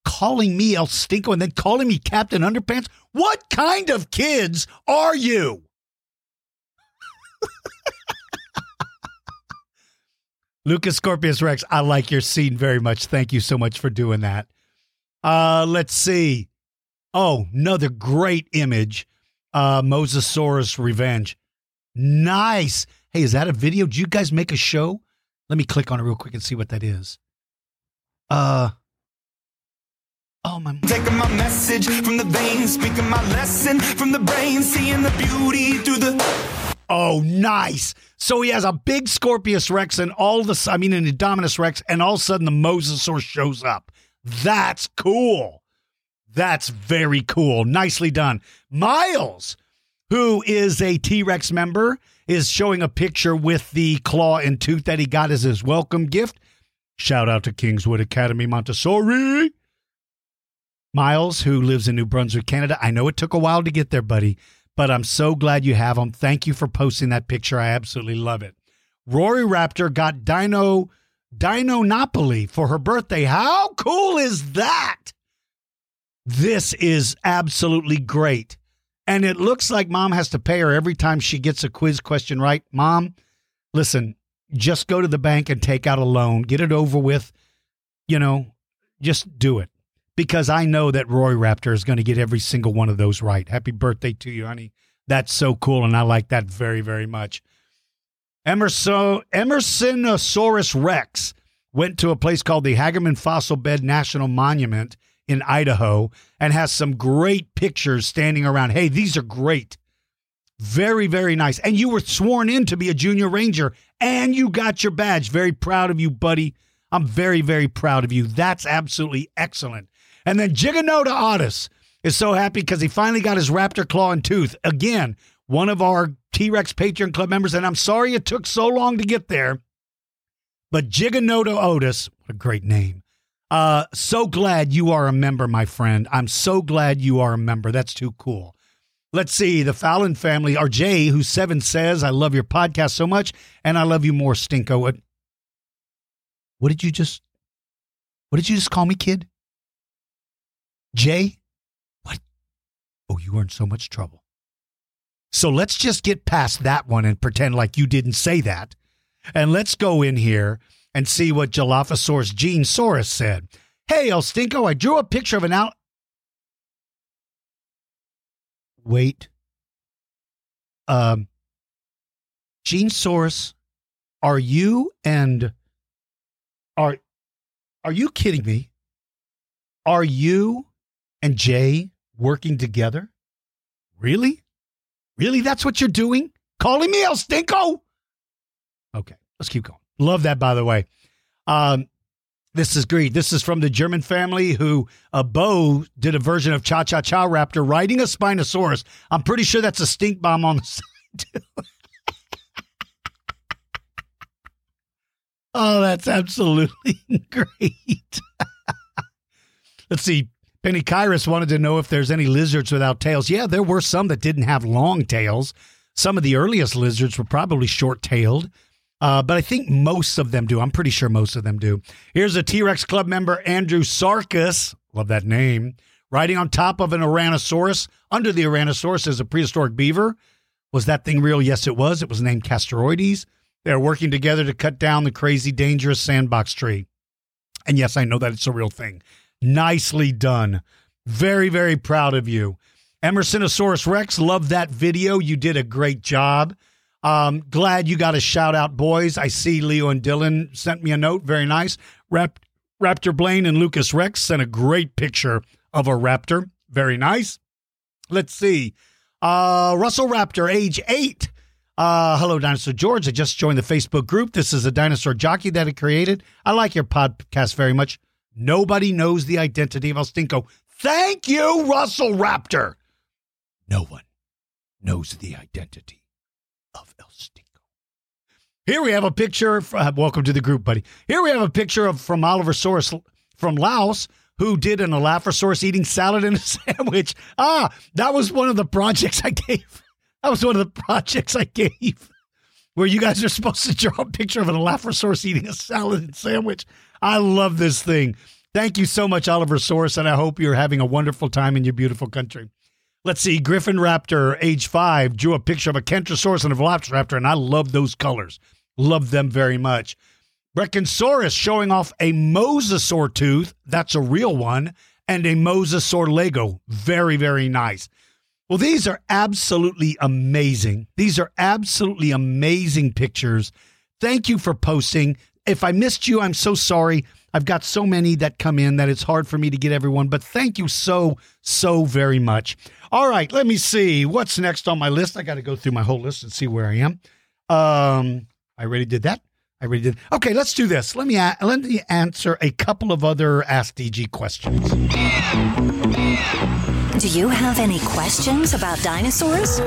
Calling me El Stinko and then calling me Captain Underpants? What kind of kids are you? [LAUGHS] Lucas Scorpius Rex, I like your scene very much. Thank you so much for doing that. Uh, let's see. Oh, another great image. Uh, Mosasaurus Revenge. Nice. Hey, is that a video? Do you guys make a show? Let me click on it real quick and see what that is. Uh, Oh my! Taking my message from the veins, speaking my lesson from the brain, seeing the beauty through the. Oh, nice! So he has a big Scorpius Rex and all the, I mean, an Indominus Rex, and all of a sudden the Mosasaur shows up. That's cool. That's very cool. Nicely done. Miles, who is a T Rex member, is showing a picture with the claw and tooth that he got as his welcome gift. Shout out to Kingswood Academy Montessori. Miles, who lives in New Brunswick, Canada. I know it took a while to get there, buddy, but I'm so glad you have them. Thank you for posting that picture. I absolutely love it. Rory Raptor got Dino Dinonopoly for her birthday. How cool is that? This is absolutely great. And it looks like mom has to pay her every time she gets a quiz question right. Mom, listen, just go to the bank and take out a loan, get it over with. You know, just do it because I know that Roy Raptor is going to get every single one of those right. Happy birthday to you, honey. That's so cool, and I like that very, very much. Emerson Emersonosaurus Rex went to a place called the Hagerman Fossil Bed National Monument in Idaho and has some great pictures standing around. Hey, these are great. Very, very nice. And you were sworn in to be a junior ranger and you got your badge. Very proud of you, buddy. I'm very, very proud of you. That's absolutely excellent. And then Giganoda Otis is so happy because he finally got his raptor claw and tooth. Again, one of our T Rex Patreon Club members. And I'm sorry it took so long to get there. But Giganoda Otis, what a great name. Uh, so glad you are a member, my friend. I'm so glad you are a member. That's too cool. Let's see. The Fallon family, or Jay, who's seven, says, I love your podcast so much, and I love you more, Stinko. What did you just what did you just call me, kid? Jay? What? Oh, you are in so much trouble. So let's just get past that one and pretend like you didn't say that. And let's go in here and see what Dilophosaurus Gene Saurus said. Hey, El Stinko, I drew a picture of an out. Wait. Um, Gene Saurus, are you and are are you kidding me? Are you and Jay working together? Really? Really? That's what you're doing? Calling me El Stinko? Okay, let's keep going. Love that, by the way. Um, This is great. This is from the German family who uh, Bo did a version of Cha Cha Cha Raptor riding a Spinosaurus. I'm pretty sure that's a stink bomb on the [LAUGHS] side [LAUGHS] oh, that's absolutely [LAUGHS] great. Let's see. Penny Kyrus wanted to know if there's any lizards without tails. Yeah, there were some that didn't have long tails. Some of the earliest lizards were probably short tailed. Uh, but I think most of them do. I'm pretty sure most of them do. Here's a T Rex Club member, Andrew Sarkis. Love that name. Riding on top of an Ouranosaurus. Under the Ouranosaurus is a prehistoric beaver. Was that thing real? Yes, it was. It was named Castoroides. They're working together to cut down the crazy, dangerous sandbox tree. And yes, I know that it's a real thing. Nicely done. Very, very proud of you. Emersonosaurus Rex, love that video. You did a great job. Um, glad you got a shout out, boys. I see Leo and Dylan sent me a note. Very nice. Rap- Raptor Blaine and Lucas Rex sent a great picture of a raptor. Very nice. Let's see. Uh, Russell Raptor, age eight. Uh, hello, Dinosaur George. I just joined the Facebook group. This is a dinosaur jockey that I created. I like your podcast very much. Nobody knows the identity of Elstinko. Thank you, Russell Raptor. No one knows the identity of El Stinko. Here we have a picture. uh, welcome to the group, buddy. Here we have a picture of from Oliver Source from Laos who did an Alaphosaurus eating salad in a [LAUGHS] sandwich. Ah, that was one of the projects I gave. That was one of the projects I gave where you guys are supposed to draw a picture of an Alaphosaurus eating a salad and sandwich. I love this thing. Thank you so much, Oliver Source, and I hope you're having a wonderful time in your beautiful country. Let's see. Griffin Raptor, age five, drew a picture of a Kentrosaurus and a Velociraptor, and I love those colors. Love them very much. Brachiosaurus showing off a mosasaur tooth. That's a real one. And a mosasaur Lego. Very, very nice. Well, these are absolutely amazing. These are absolutely amazing pictures. Thank you for posting. If I missed you, I'm so sorry. I've got so many that come in that it's hard for me to get everyone, but thank you so, so very much. All right, let me see what's next on my list. I got to go through my whole list and see where I am. Um, I already did that. I already did. Okay, let's do this. Let me let me answer a couple of other Ask DG questions. Do you have any questions about dinosaurs?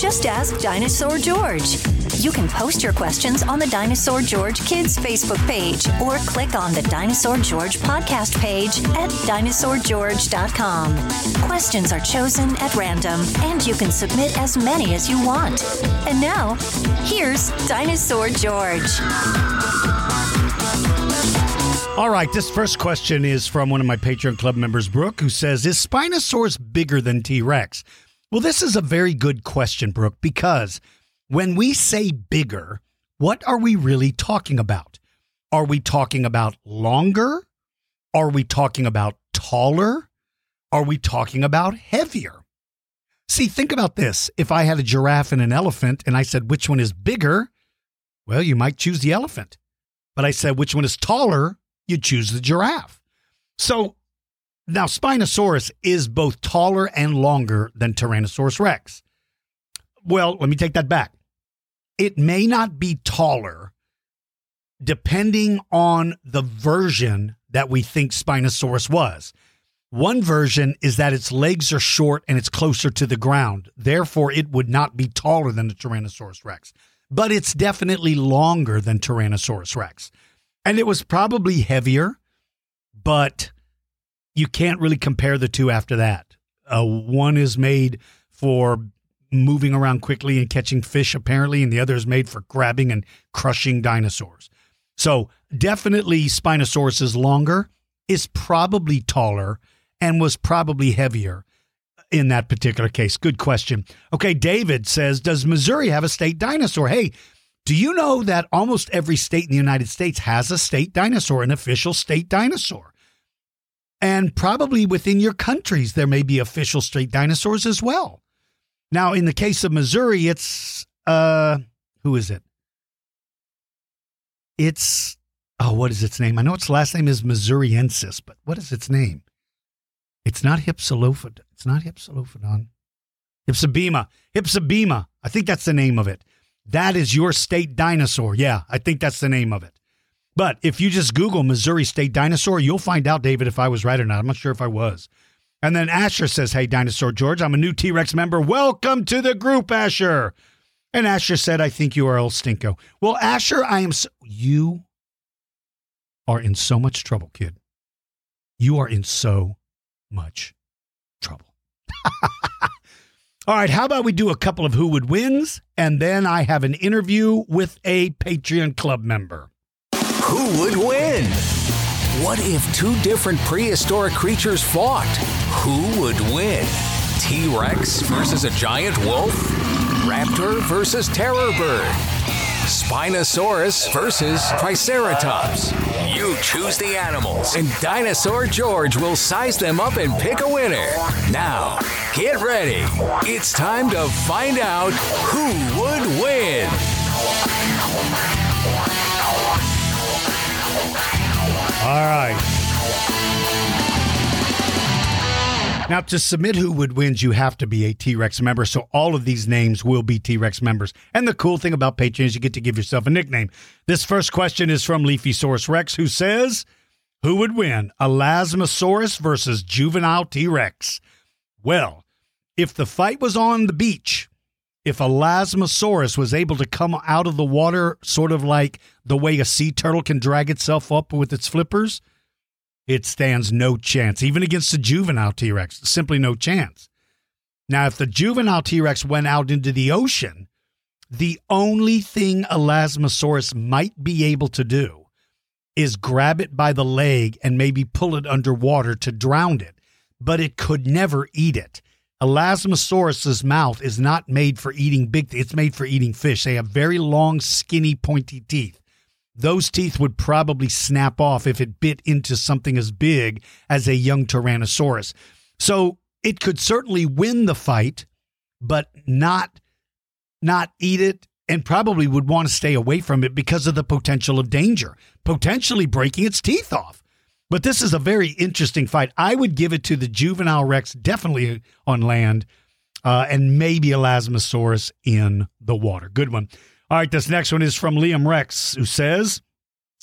Just ask Dinosaur George. You can post your questions on the Dinosaur George Kids Facebook page or click on the Dinosaur George podcast page at dinosaurgeorge.com. Questions are chosen at random and you can submit as many as you want. And now, here's Dinosaur George. All right, this first question is from one of my Patreon Club members, Brooke, who says, Is Spinosaurus bigger than T Rex? Well, this is a very good question, Brooke, because when we say bigger, what are we really talking about? Are we talking about longer? Are we talking about taller? Are we talking about heavier? See, think about this. If I had a giraffe and an elephant and I said, which one is bigger? Well, you might choose the elephant. But I said, which one is taller? You choose the giraffe. So now Spinosaurus is both taller and longer than Tyrannosaurus Rex. Well, let me take that back. It may not be taller depending on the version that we think Spinosaurus was. One version is that its legs are short and it's closer to the ground. Therefore, it would not be taller than the Tyrannosaurus Rex, but it's definitely longer than Tyrannosaurus Rex. And it was probably heavier, but you can't really compare the two after that. Uh, one is made for moving around quickly and catching fish, apparently, and the other is made for grabbing and crushing dinosaurs. So definitely Spinosaurus is longer, is probably taller, and was probably heavier in that particular case. Good question. Okay, David says, Does Missouri have a state dinosaur? Hey, do you know that almost every state in the United States has a state dinosaur, an official state dinosaur? And probably within your countries, there may be official state dinosaurs as well. Now, in the case of Missouri, it's, uh, who is it? It's, oh, what is its name? I know its last name is Missouriensis, but what is its name? It's not Hypsilophodon. It's not Hypsilophodon. Hypsibema. Hypsibema. I think that's the name of it. That is your state dinosaur. Yeah, I think that's the name of it. But if you just Google Missouri State dinosaur, you'll find out, David, if I was right or not. I'm not sure if I was. And then Asher says, Hey, Dinosaur George, I'm a new T Rex member. Welcome to the group, Asher. And Asher said, I think you are El Stinko. Well, Asher, I am. So, you are in so much trouble, kid. You are in so much trouble. [LAUGHS] All right, how about we do a couple of who would wins, and then I have an interview with a Patreon club member. Who would win? What if two different prehistoric creatures fought? Who would win? T Rex versus a giant wolf? Raptor versus terror bird? Spinosaurus versus Triceratops? You choose the animals, and Dinosaur George will size them up and pick a winner. Now, get ready. It's time to find out who would win. All right. Now, to submit who would wins, you have to be a T Rex member. So all of these names will be T Rex members. And the cool thing about Patreon is you get to give yourself a nickname. This first question is from Leafysaurus Rex, who says, Who would win, Elasmosaurus versus juvenile T Rex? Well, if the fight was on the beach, if Elasmosaurus was able to come out of the water sort of like the way a sea turtle can drag itself up with its flippers, it stands no chance, even against the juvenile T Rex. Simply no chance. Now, if the juvenile T Rex went out into the ocean, the only thing Elasmosaurus might be able to do is grab it by the leg and maybe pull it underwater to drown it, but it could never eat it. Elasmosaurus's mouth is not made for eating big, it's made for eating fish. They have very long, skinny, pointy teeth those teeth would probably snap off if it bit into something as big as a young Tyrannosaurus. So it could certainly win the fight, but not not eat it and probably would want to stay away from it because of the potential of danger, potentially breaking its teeth off. But this is a very interesting fight. I would give it to the juvenile Rex, definitely on land, uh, and maybe Elasmosaurus in the water. Good one. All right, this next one is from Liam Rex, who says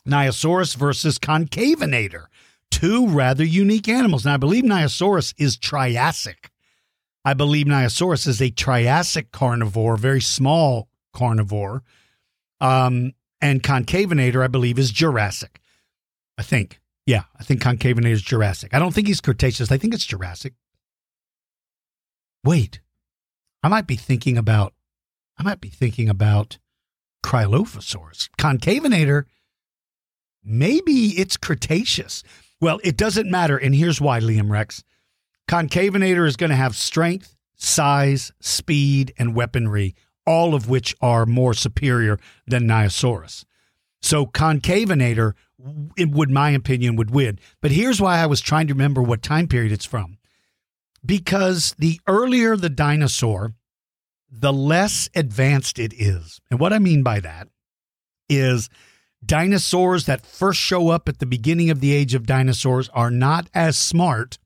Niasaurus versus Concavenator, two rather unique animals. Now, I believe Niasaurus is Triassic. I believe Niasaurus is a Triassic carnivore, very small carnivore. Um, and Concavenator, I believe, is Jurassic. I think. Yeah, I think Concavenator is Jurassic. I don't think he's Cretaceous. I think it's Jurassic. Wait, I might be thinking about. I might be thinking about Cryolophosaurus. Concavenator, maybe it's Cretaceous. Well, it doesn't matter. And here's why, Liam Rex. Concavenator is going to have strength, size, speed, and weaponry, all of which are more superior than Niasaurus. So Concavenator, in would my opinion, would win. But here's why I was trying to remember what time period it's from. Because the earlier the dinosaur, the less advanced it is. And what I mean by that is dinosaurs that first show up at the beginning of the age of dinosaurs are not as smart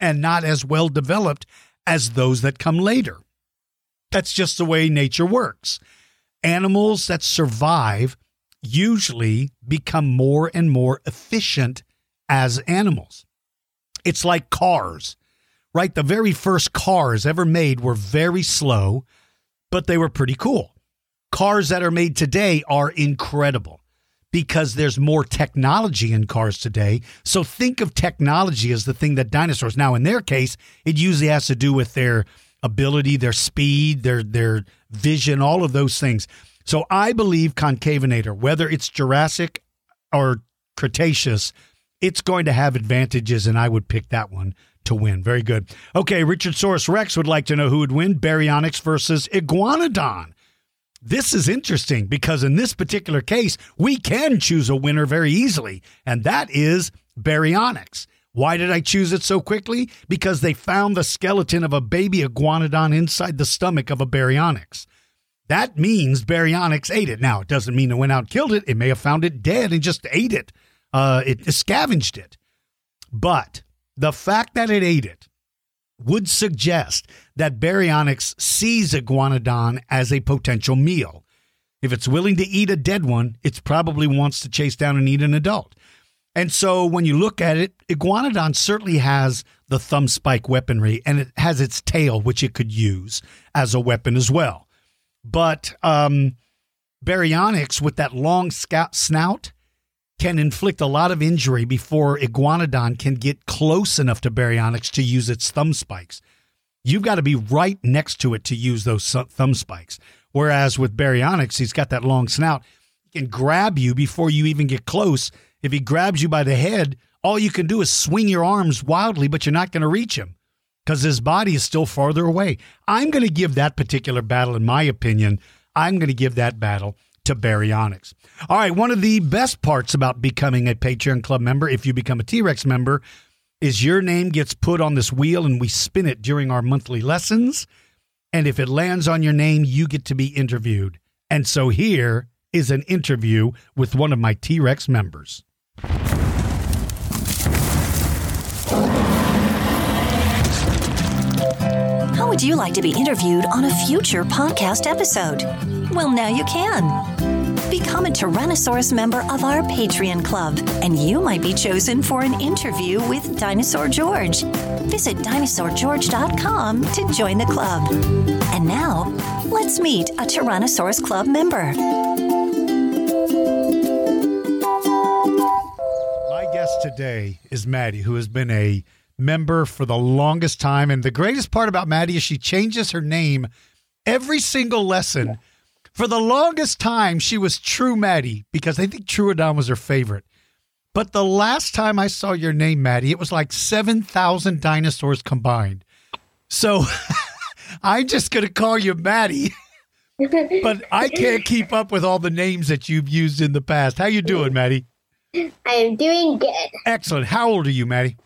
and not as well developed as those that come later. That's just the way nature works. Animals that survive usually become more and more efficient as animals. It's like cars right? The very first cars ever made were very slow, but they were pretty cool. Cars that are made today are incredible because there's more technology in cars today. So think of technology as the thing that dinosaurs. Now, in their case, it usually has to do with their ability, their speed, their their vision, all of those things. So I believe Concavenator, whether it's Jurassic or Cretaceous, it's going to have advantages, and I would pick that one to win. Very good. Okay, Richardsaurus Rex would like to know who would win Baryonyx versus Iguanodon. This is interesting because in this particular case, we can choose a winner very easily, and that is Baryonyx. Why did I choose it so quickly? Because they found the skeleton of a baby iguanodon inside the stomach of a baryonyx. That means baryonyx ate it. Now, it doesn't mean it went out and killed it. It may have found it dead and just ate it. Uh, it scavenged it. But the fact that it ate it would suggest that Baryonyx sees Iguanodon as a potential meal. If it's willing to eat a dead one, it probably wants to chase down and eat an adult. And so when you look at it, Iguanodon certainly has the thumb spike weaponry and it has its tail, which it could use as a weapon as well. But um, Baryonyx, with that long snout, can inflict a lot of injury before Iguanodon can get close enough to Baryonyx to use its thumb spikes. You've got to be right next to it to use those thumb spikes. Whereas with Baryonyx, he's got that long snout, he can grab you before you even get close. If he grabs you by the head, all you can do is swing your arms wildly, but you're not going to reach him because his body is still farther away. I'm going to give that particular battle, in my opinion, I'm going to give that battle to Baryonyx. All right, one of the best parts about becoming a Patreon Club member, if you become a T Rex member, is your name gets put on this wheel and we spin it during our monthly lessons. And if it lands on your name, you get to be interviewed. And so here is an interview with one of my T Rex members. Would you like to be interviewed on a future podcast episode? Well, now you can. Become a Tyrannosaurus member of our Patreon club, and you might be chosen for an interview with Dinosaur George. Visit dinosaurgeorge.com to join the club. And now, let's meet a Tyrannosaurus Club member. My guest today is Maddie, who has been a member for the longest time. And the greatest part about Maddie is she changes her name every single lesson. For the longest time, she was True Maddie because I think Troodon was her favorite. But the last time I saw your name, Maddie, it was like 7,000 dinosaurs combined. So [LAUGHS] I'm just going to call you Maddie. [LAUGHS] but I can't keep up with all the names that you've used in the past. How you doing, Maddie? I am doing good. Excellent. How old are you, Maddie?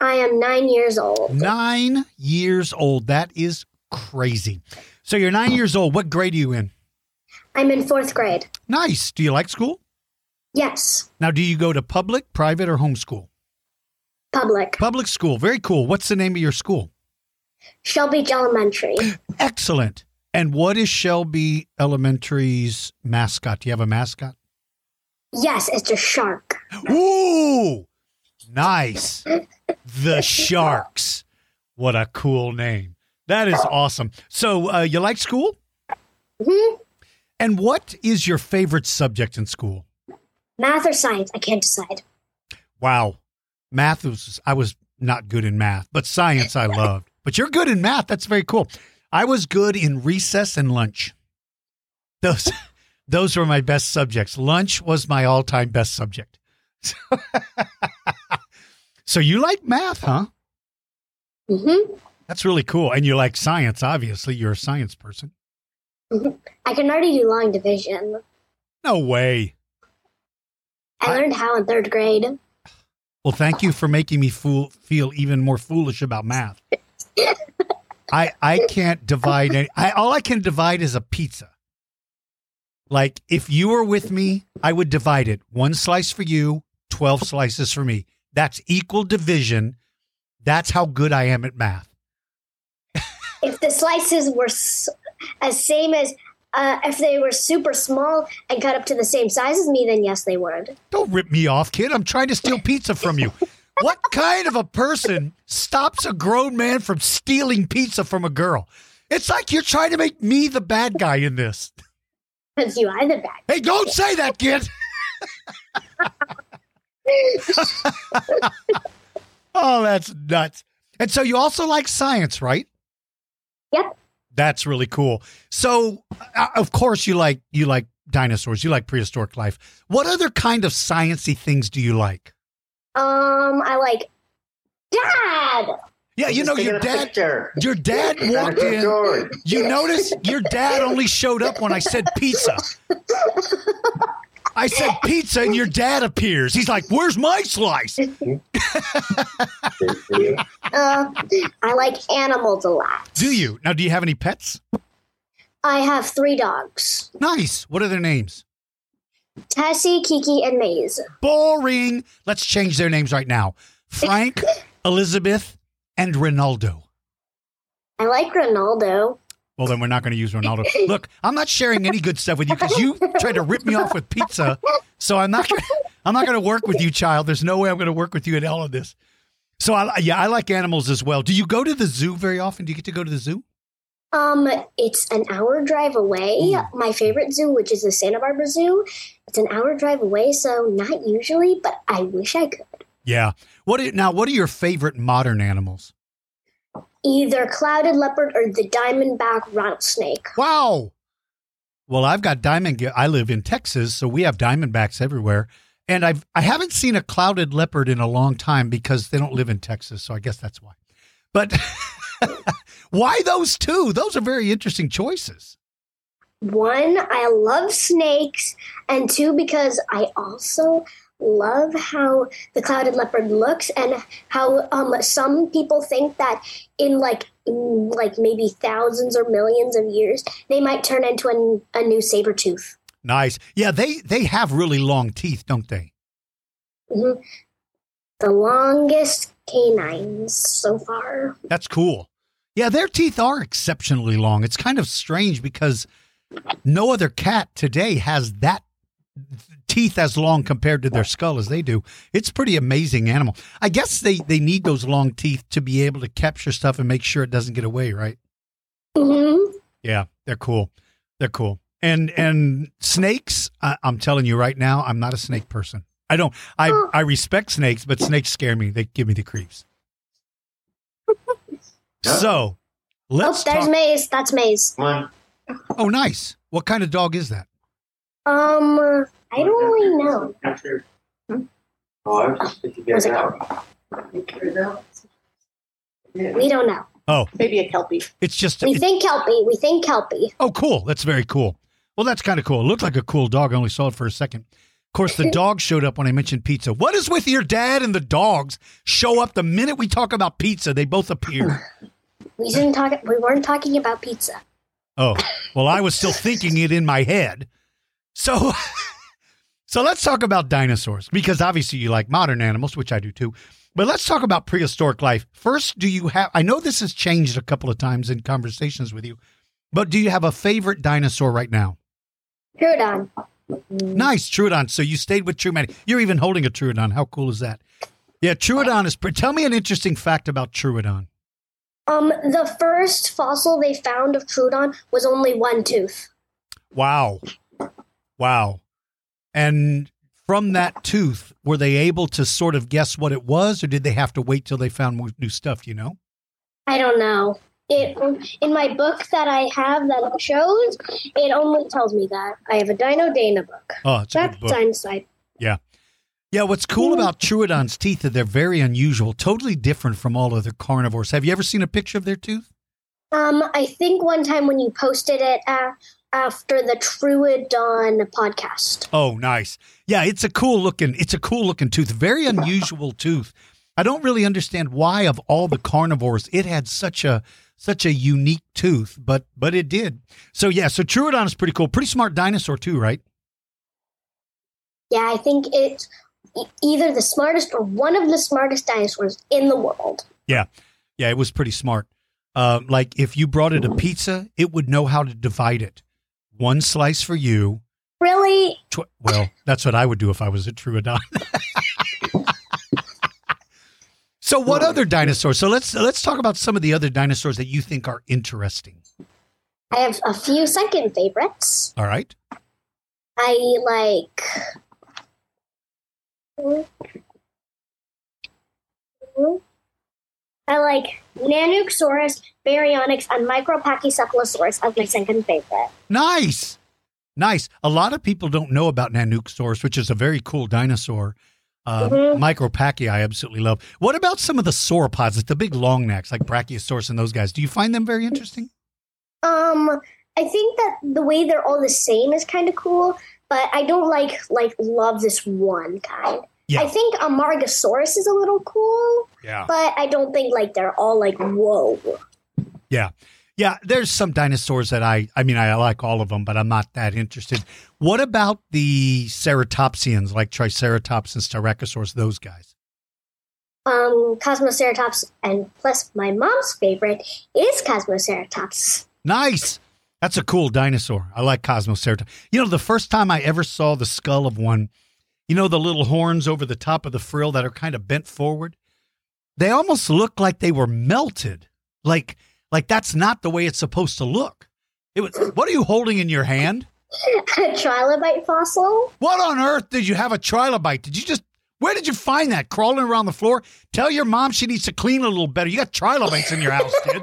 I am nine years old. Nine years old. That is crazy. So you're nine years old. What grade are you in? I'm in fourth grade. Nice. Do you like school? Yes, Now, do you go to public, private, or homeschool? public. Public school. Very cool. What's the name of your school? Shelby Elementary. [GASPS] Excellent. And what is Shelby Elementary's mascot? Do you have a mascot? Yes, it's a shark. [GASPS] Ooh, nice. [LAUGHS] The Sharks. What a cool name. That is awesome. So, uh, you like school? hmm And what is your favorite subject in school? Math or science? I can't decide. Wow. Math was, I was not good in math, but science I loved. But you're good in math. That's very cool. I was good in recess and lunch. Those, [LAUGHS] those were my best subjects. Lunch was my all time best subject. [LAUGHS] so you like math, huh? hmm That's really cool. And you like science, obviously. You're a science person. I can already do long division. No way. I I- learned how in third grade. Well, thank you for making me fool, feel even more foolish about math. I I can't divide any. I, all I can divide is a pizza. Like if you were with me, I would divide it one slice for you, twelve slices for me. That's equal division. That's how good I am at math. If the slices were s- as same as, uh, if they were super small and cut up to the same size as me, then yes, they would. Don't rip me off, kid. I'm trying to steal pizza from you. [LAUGHS] What kind of a person stops a grown man from stealing pizza from a girl? It's like you're trying to make me the bad guy in this. Because you are the bad. Hey, don't say that, kid. [LAUGHS] [LAUGHS] oh, that's nuts. And so you also like science, right? Yep. That's really cool. So, uh, of course, you like you like dinosaurs. You like prehistoric life. What other kind of sciency things do you like? Um, I like Dad. Yeah, you know your dad. Your dad walked in. You notice your dad only showed up when I said pizza. [LAUGHS] I said pizza, and your dad appears. He's like, "Where's my slice?" [LAUGHS] Uh, I like animals a lot. Do you now? Do you have any pets? I have three dogs: Nice. What are their names? Tessie, Kiki, and Maze. Boring. Let's change their names right now. Frank, [LAUGHS] Elizabeth, and Ronaldo. I like Ronaldo. Well, then we're not going to use Ronaldo. Look, I'm not sharing any good stuff with you because you tried to rip me off with pizza. So I'm not. Gonna, I'm not going to work with you, child. There's no way I'm going to work with you in all of this. So I, yeah, I like animals as well. Do you go to the zoo very often? Do you get to go to the zoo? Um, it's an hour drive away. My favorite zoo, which is the Santa Barbara Zoo, it's an hour drive away, so not usually, but I wish I could. Yeah. What are, now? What are your favorite modern animals? Either clouded leopard or the diamondback rattlesnake. Wow. Well, I've got diamond. I live in Texas, so we have diamondbacks everywhere. And I've I haven't seen a clouded leopard in a long time because they don't live in Texas, so I guess that's why. But [LAUGHS] why those two? Those are very interesting choices. One, I love snakes, and two, because I also love how the clouded leopard looks and how um, some people think that in like in like maybe thousands or millions of years they might turn into a, a new saber tooth. Nice. Yeah, they they have really long teeth, don't they? Mhm. The longest canines so far. That's cool. Yeah, their teeth are exceptionally long. It's kind of strange because no other cat today has that teeth as long compared to their skull as they do. It's pretty amazing animal. I guess they they need those long teeth to be able to capture stuff and make sure it doesn't get away, right? hmm Yeah, they're cool. They're cool. And and snakes, I, I'm telling you right now, I'm not a snake person. I don't. I I respect snakes, but snakes scare me. They give me the creeps. So, let's oh, there's talk. Maze. That's Maze. Oh, nice. What kind of dog is that? Um, I don't really know. Where's it We don't know. Oh, Maybe a kelpie. it's just. We it- think Kelpie. We think Kelpie. oh, cool. That's very cool. Well, that's kind of cool. It looked like a cool dog. I only saw it for a second. Of course, the [LAUGHS] dog showed up when I mentioned pizza. What is with your dad and the dogs? Show up the minute we talk about pizza. They both appear. We didn't talk. We weren't talking about pizza. Oh, well, I was still thinking it in my head. So, [LAUGHS] so let's talk about dinosaurs because obviously you like modern animals, which I do too. But let's talk about prehistoric life. First, do you have, I know this has changed a couple of times in conversations with you, but do you have a favorite dinosaur right now? Troodon. Nice, Troodon. So you stayed with Troodon. You're even holding a Troodon. How cool is that? Yeah, Troodon is, pre- tell me an interesting fact about Troodon. Um, the first fossil they found of Troodon was only one tooth. Wow. Wow. And from that tooth, were they able to sort of guess what it was, or did they have to wait till they found more new stuff? You know? I don't know. It in my book that I have that shows, it only tells me that I have a Dino Dana book. Oh, it's a That's good book. dinosaur. Yeah. Yeah. What's cool about Troodon's teeth is they're very unusual, totally different from all other carnivores. Have you ever seen a picture of their tooth? Um, I think one time when you posted it uh, after the Troodon podcast. Oh, nice. Yeah, it's a cool looking. It's a cool looking tooth. Very unusual tooth. I don't really understand why of all the carnivores it had such a such a unique tooth, but but it did. So yeah, so Troodon is pretty cool. Pretty smart dinosaur too, right? Yeah, I think it's either the smartest or one of the smartest dinosaurs in the world. Yeah, yeah, it was pretty smart. Uh, like if you brought it a pizza, it would know how to divide it. One slice for you. Really? Tw- well, that's what I would do if I was a Troodon. so, what other dinosaurs? So let's let's talk about some of the other dinosaurs that you think are interesting. I have a few second favorites. All right. I like. Hmm? Hmm? I like Nanuqsaurus, Baryonyx, and Micropachycephalosaurus as my second favorite. Nice. Nice. A lot of people don't know about Nanuqsaurus, which is a very cool dinosaur. Uh, Mhm. Micropachy, I absolutely love. What about some of the sauropods, like the big long necks, like Brachiosaurus and those guys? Do you find them very interesting? Um, I think that the way they're all the same is kind of cool, but I don't like like love this one kind. Yeah. I think Amargasaurus is a little cool, Yeah. but I don't think like they're all like whoa. Yeah. Yeah, there's some dinosaurs that I I mean I like all of them, but I'm not that interested. What about the ceratopsians like Triceratops and Styracosaurus, those guys? Um, Cosmoceratops, and plus my mom's favorite is Cosmoceratops. Nice. That's a cool dinosaur. I like Cosmoceratops. You know, the first time I ever saw the skull of one, you know, the little horns over the top of the frill that are kind of bent forward? They almost look like they were melted. Like, like that's not the way it's supposed to look. It was, what are you holding in your hand? A trilobite fossil? What on earth did you have a trilobite? Did you just where did you find that? Crawling around the floor? Tell your mom she needs to clean a little better. You got trilobites in your house, kid.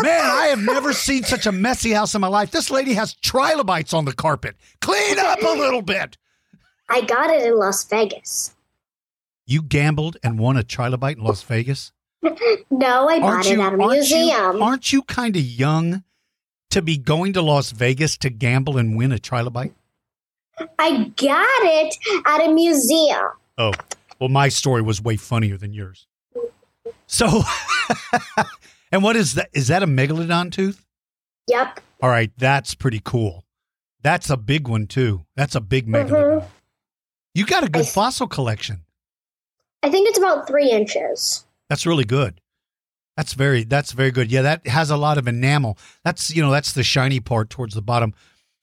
Man, I have never seen such a messy house in my life. This lady has trilobites on the carpet. Clean up a little bit. I got it in Las Vegas. You gambled and won a trilobite in Las Vegas? [LAUGHS] No, I bought Aren't it you, at a aren't museum. you, aren't you kind of young to be going to Las Vegas to gamble and win a trilobite? I got it at a museum. Oh, well, my story was way funnier than yours. So, [LAUGHS] and what is that? Is that a megalodon tooth? Yep. All right, that's pretty cool. That's a big one too. That's a big megalodon. Mm-hmm. You got a good fossil collection. I think it's about three inches. That's really good. That's very that's very good. Yeah, that has a lot of enamel. That's you know that's the shiny part towards the bottom.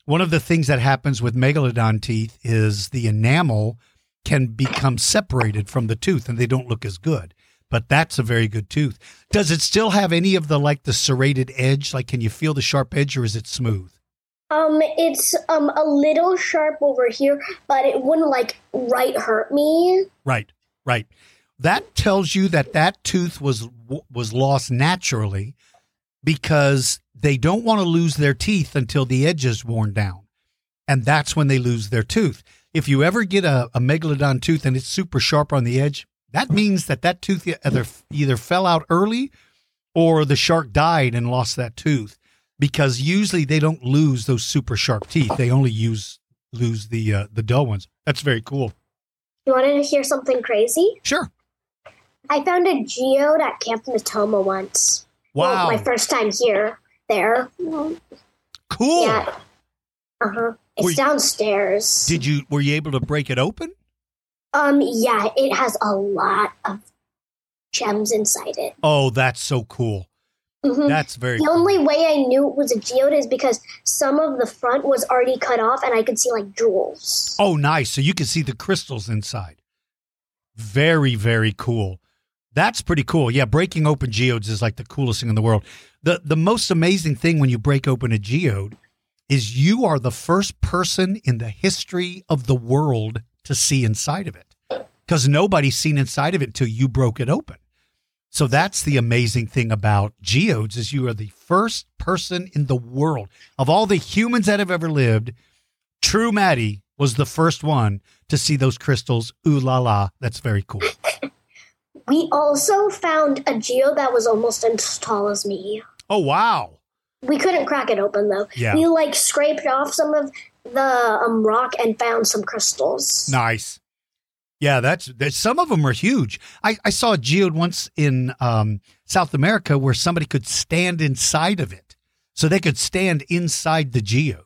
One of the things that happens with megalodon teeth is the enamel can become separated from the tooth and they don't look as good. But that's a very good tooth. Does it still have any of the like the serrated edge? Like can you feel the sharp edge or is it smooth? Um, it's um a little sharp over here, but it wouldn't like right hurt me. Right, right. That tells you that that tooth was was lost naturally because they don't want to lose their teeth until the edge is worn down, and that's when they lose their tooth. If you ever get a, a megalodon tooth and it's super sharp on the edge, that means that that tooth either either fell out early or the shark died and lost that tooth because usually they don't lose those super sharp teeth. They only use lose the uh, the dull ones. That's very cool. You wanted to hear something crazy? Sure. I found a geode at Camp Natoma once. Wow. Well, my first time here. There. Cool. Yeah. Uh huh. It's you- downstairs. Did you were you able to break it open? Um. Yeah. It has a lot of gems inside it. Oh, that's so cool. Mhm. That's very The cool. only way I knew it was a geode is because some of the front was already cut off, and I could see like jewels. Oh, nice. So you can see the crystals inside. Very, very cool. That's pretty cool. Yeah, breaking open geodes is like the coolest thing in the world. The the most amazing thing when you break open a geode is you are the first person in the history of the world to see inside of it. Because nobody's seen inside of it until you broke it open. So that's the amazing thing about geodes is you are the first person in the world of all the humans that have ever lived. True Maddie was the first one to see those crystals. Ooh la la. That's very cool. [LAUGHS] We also found a geode that was almost as tall as me. Oh wow. We couldn't crack it open though. Yeah. We like scraped off some of the um, rock and found some crystals. Nice. Yeah, that's, that's some of them are huge. I, I saw a geode once in um, South America where somebody could stand inside of it, so they could stand inside the geode.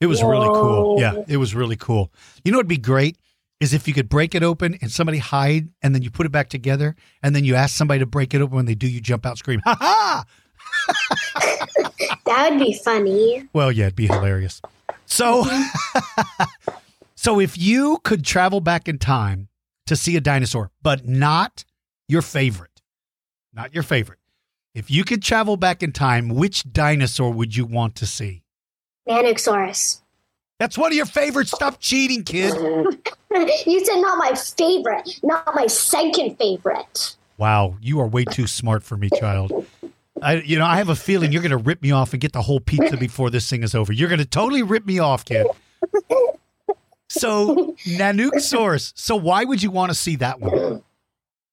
It was really cool. Yeah, it was really cool. You know what'd be great is if you could break it open and somebody hide, and then you put it back together, and then you ask somebody to break it open. When they do, you jump out, scream, "Ha ha!" [LAUGHS] That would be funny. Well, yeah, it'd be hilarious. So, [LAUGHS] so if you could travel back in time to see a dinosaur, but not your favorite, not your favorite, if you could travel back in time, which dinosaur would you want to see? Nanuqsaurus. That's one of your favorites. Stop cheating, kid. [LAUGHS] you said not my favorite, not my second favorite. Wow, you are way too smart for me, child. I, you know, I have a feeling you're going to rip me off and get the whole pizza before this thing is over. You're going to totally rip me off, kid. So, Nanuqsaurus. So, why would you want to see that one?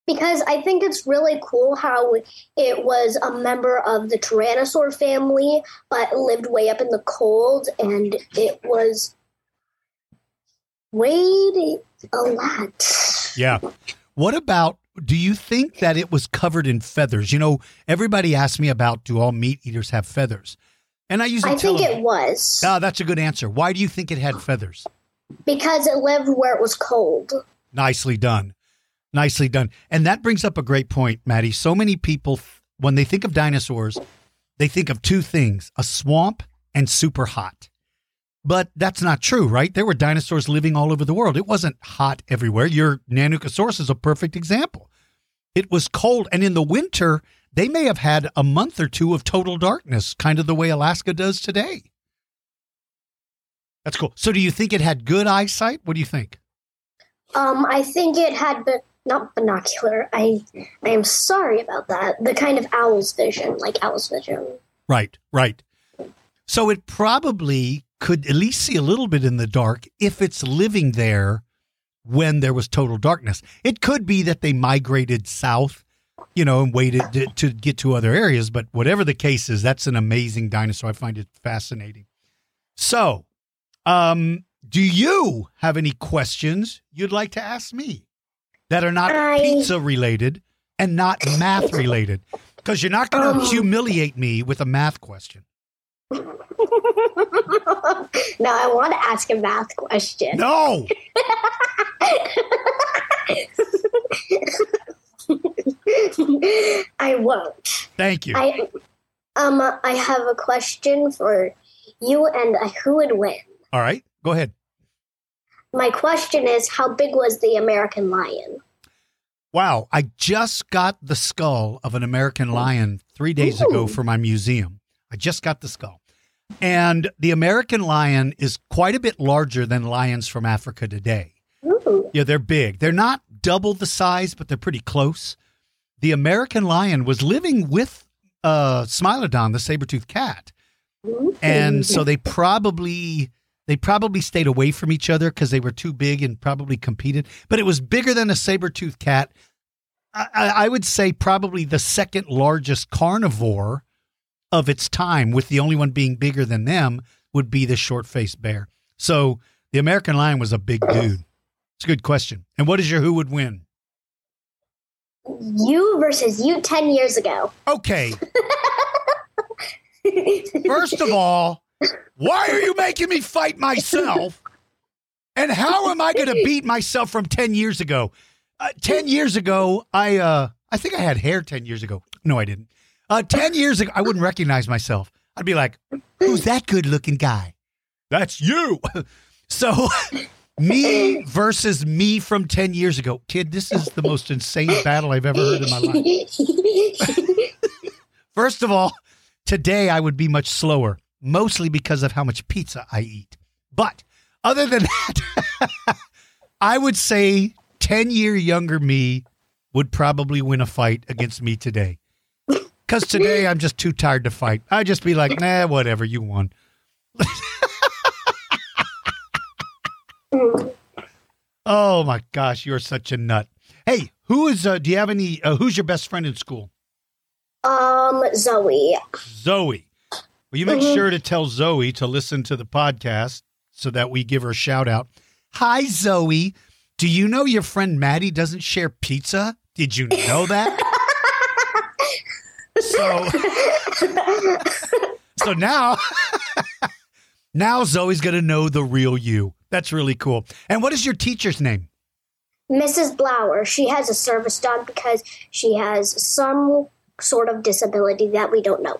Because I think it's really cool how it was a member of the Tyrannosaur family, but lived way up in the cold, and it was weighed a lot. Yeah. What about? Do you think that it was covered in feathers? You know, everybody asks me about do all meat eaters have feathers, and I usually I tell think them, it was Ah, that's a good answer. Why do you think it had feathers? Because it lived where it was cold. Nicely done. Nicely done. And that brings up a great point, Maddie. So many people, when they think of dinosaurs, they think of two things a swamp and super hot. But that's not true, right? There were dinosaurs living all over the world. It wasn't hot everywhere. Your Nanuqsaurus is a perfect example. It was cold, and in the winter, they may have had a month or two of total darkness, kind of the way Alaska does today. That's cool. So, do you think it had good eyesight? What do you think? Um, I think it had, but not binocular. I, I am sorry about that. The kind of owl's vision, like owl's vision. Right, right. So it probably could at least see a little bit in the dark if it's living there when there was total darkness. It could be that they migrated south, you know, and waited to, to get to other areas. But whatever the case is, that's an amazing dinosaur. I find it fascinating. So, um, do you have any questions you'd like to ask me that are not I- pizza related and not math related? Because you're not going to Um. humiliate me with a math question. [LAUGHS] no, I want to ask a math question. No. [LAUGHS] I won't. Thank you. I um I have a question for you and who would win. All right. Go ahead. My question is how big was the American lion? Wow. I just got the skull of an American lion three days ago for my museum. I just got the skull. And the American lion is quite a bit larger than lions from Africa today. Ooh. Yeah, they're big. They're not double the size, but they're pretty close. The American lion was living with uh, Smilodon, the saber-toothed cat. and so they probably they probably stayed away from each other because they were too big and probably competed. But it was bigger than a saber-toothed cat. I, I I would say probably the second largest carnivore of its time, with the only one being bigger than them, would be the short-faced bear. So the American lion was a big dude. It's a good question. And what is your who would win? You versus you 10 years ago. Okay. [LAUGHS] First of all, why are you making me fight myself? And how am I going to beat myself from 10 years ago? Uh, 10 years ago, I uh I think I had hair 10 years ago. No, I didn't. Uh 10 years ago, I wouldn't recognize myself. I'd be like, "Who's that good-looking guy?" That's you. [LAUGHS] so, [LAUGHS] me versus me from 10 years ago. Kid, this is the most insane battle I've ever heard in my life. [LAUGHS] First of all, today I would be much slower, mostly because of how much pizza I eat. But other than [LAUGHS] that, I would say 10 year younger me would probably win a fight against me today. Because today I'm just too tired to fight. I'd just be like, nah, whatever, you won. [LAUGHS] oh my gosh, you're such a nut. Hey, who is, uh, do you have any, uh, who's your best friend in school? um, Zoe. Zoe. Will you make Mhm. sure to tell Zoe to listen to the podcast so that we give her a shout out? Hi, Zoe. Do you know your friend Maddie doesn't share pizza? Did you know that? [LAUGHS] so, so now, [LAUGHS] now Zoe's going to know the real you. That's really cool. And what is your teacher's name? Mrs. Blower. She has a service dog because she has some sort of disability that we don't know.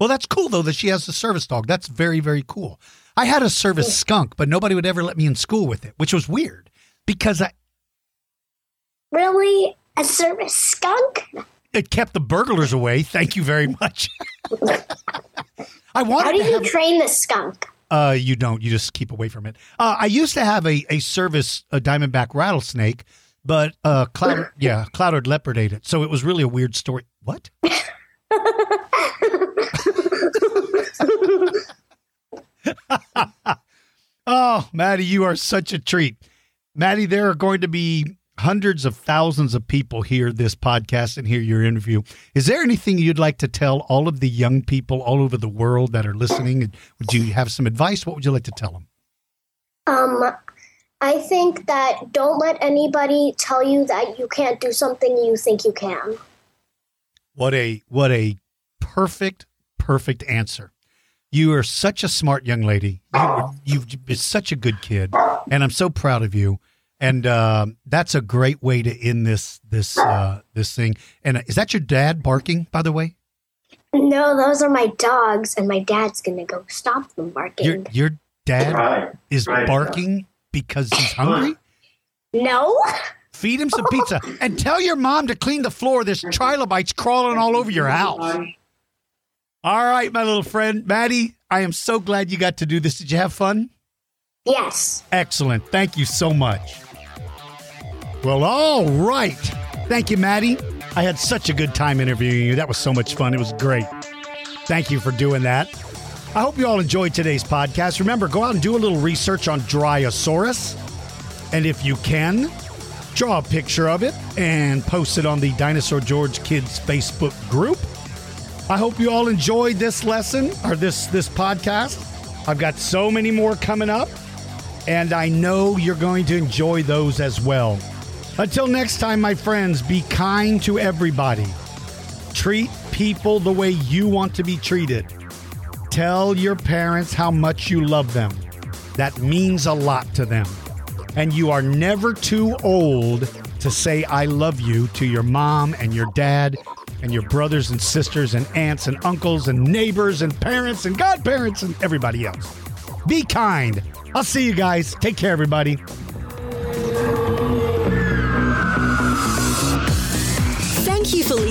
Well, that's cool though that she has a service dog. That's very, very cool. I had a service skunk, but nobody would ever let me in school with it, which was weird because I, Really? A service skunk? it kept the burglars away. Thank you very much. [LAUGHS] I wanted to. How do you have. train the skunk? Uh, you don't. You just keep away from it. Uh, I used to have a, a service a diamondback rattlesnake, but uh, cloud [LAUGHS] yeah, clouded leopard ate it. So it was really a weird story. What? [LAUGHS] [LAUGHS] oh, Maddie, you are such a treat. Maddie, there are going to be hundreds of thousands of people hear this podcast and hear your interview. Is there anything you'd like to tell all of the young people all over the world that are listening? Would you have some advice? What would you like to tell them? Um, I think that don't let anybody tell you that you can't do something you think you can. What a what a perfect perfect answer. You are such a smart young lady. You, you've been such a good kid, and I'm so proud of you. And uh, that's a great way to end this this uh, this thing. And uh, is that your dad barking? By the way, No, those are my dogs, and my dad's gonna go stop them barking. Your your dad Right. is Right. barking because he's hungry. no, Feed him some pizza and tell your mom to clean the floor. There's trilobites crawling all over your house. All right, my little friend Maddie, I am so glad you got to do this. Did you have fun? yes, Excellent. Thank you so much. Well, all right. Thank you, Maddie. I had such a good time interviewing you. That was so much fun. It was great. Thank you for doing that. I hope you all enjoyed today's podcast. Remember, go out and do a little research on Dryosaurus. And if you can, draw a picture of it and post it on the Dinosaur George Kids Facebook group. I hope you all enjoyed this lesson or this this podcast. I've got so many more coming up and I know you're going to enjoy those as well. Until next time, my friends, be kind to everybody. Treat people the way you want to be treated. Tell your parents how much you love them. That means a lot to them. And you are never too old to say, I love you to your mom and your dad and your brothers and sisters and aunts and uncles and neighbors and parents and godparents and everybody else. Be kind. I'll see you guys. Take care, everybody.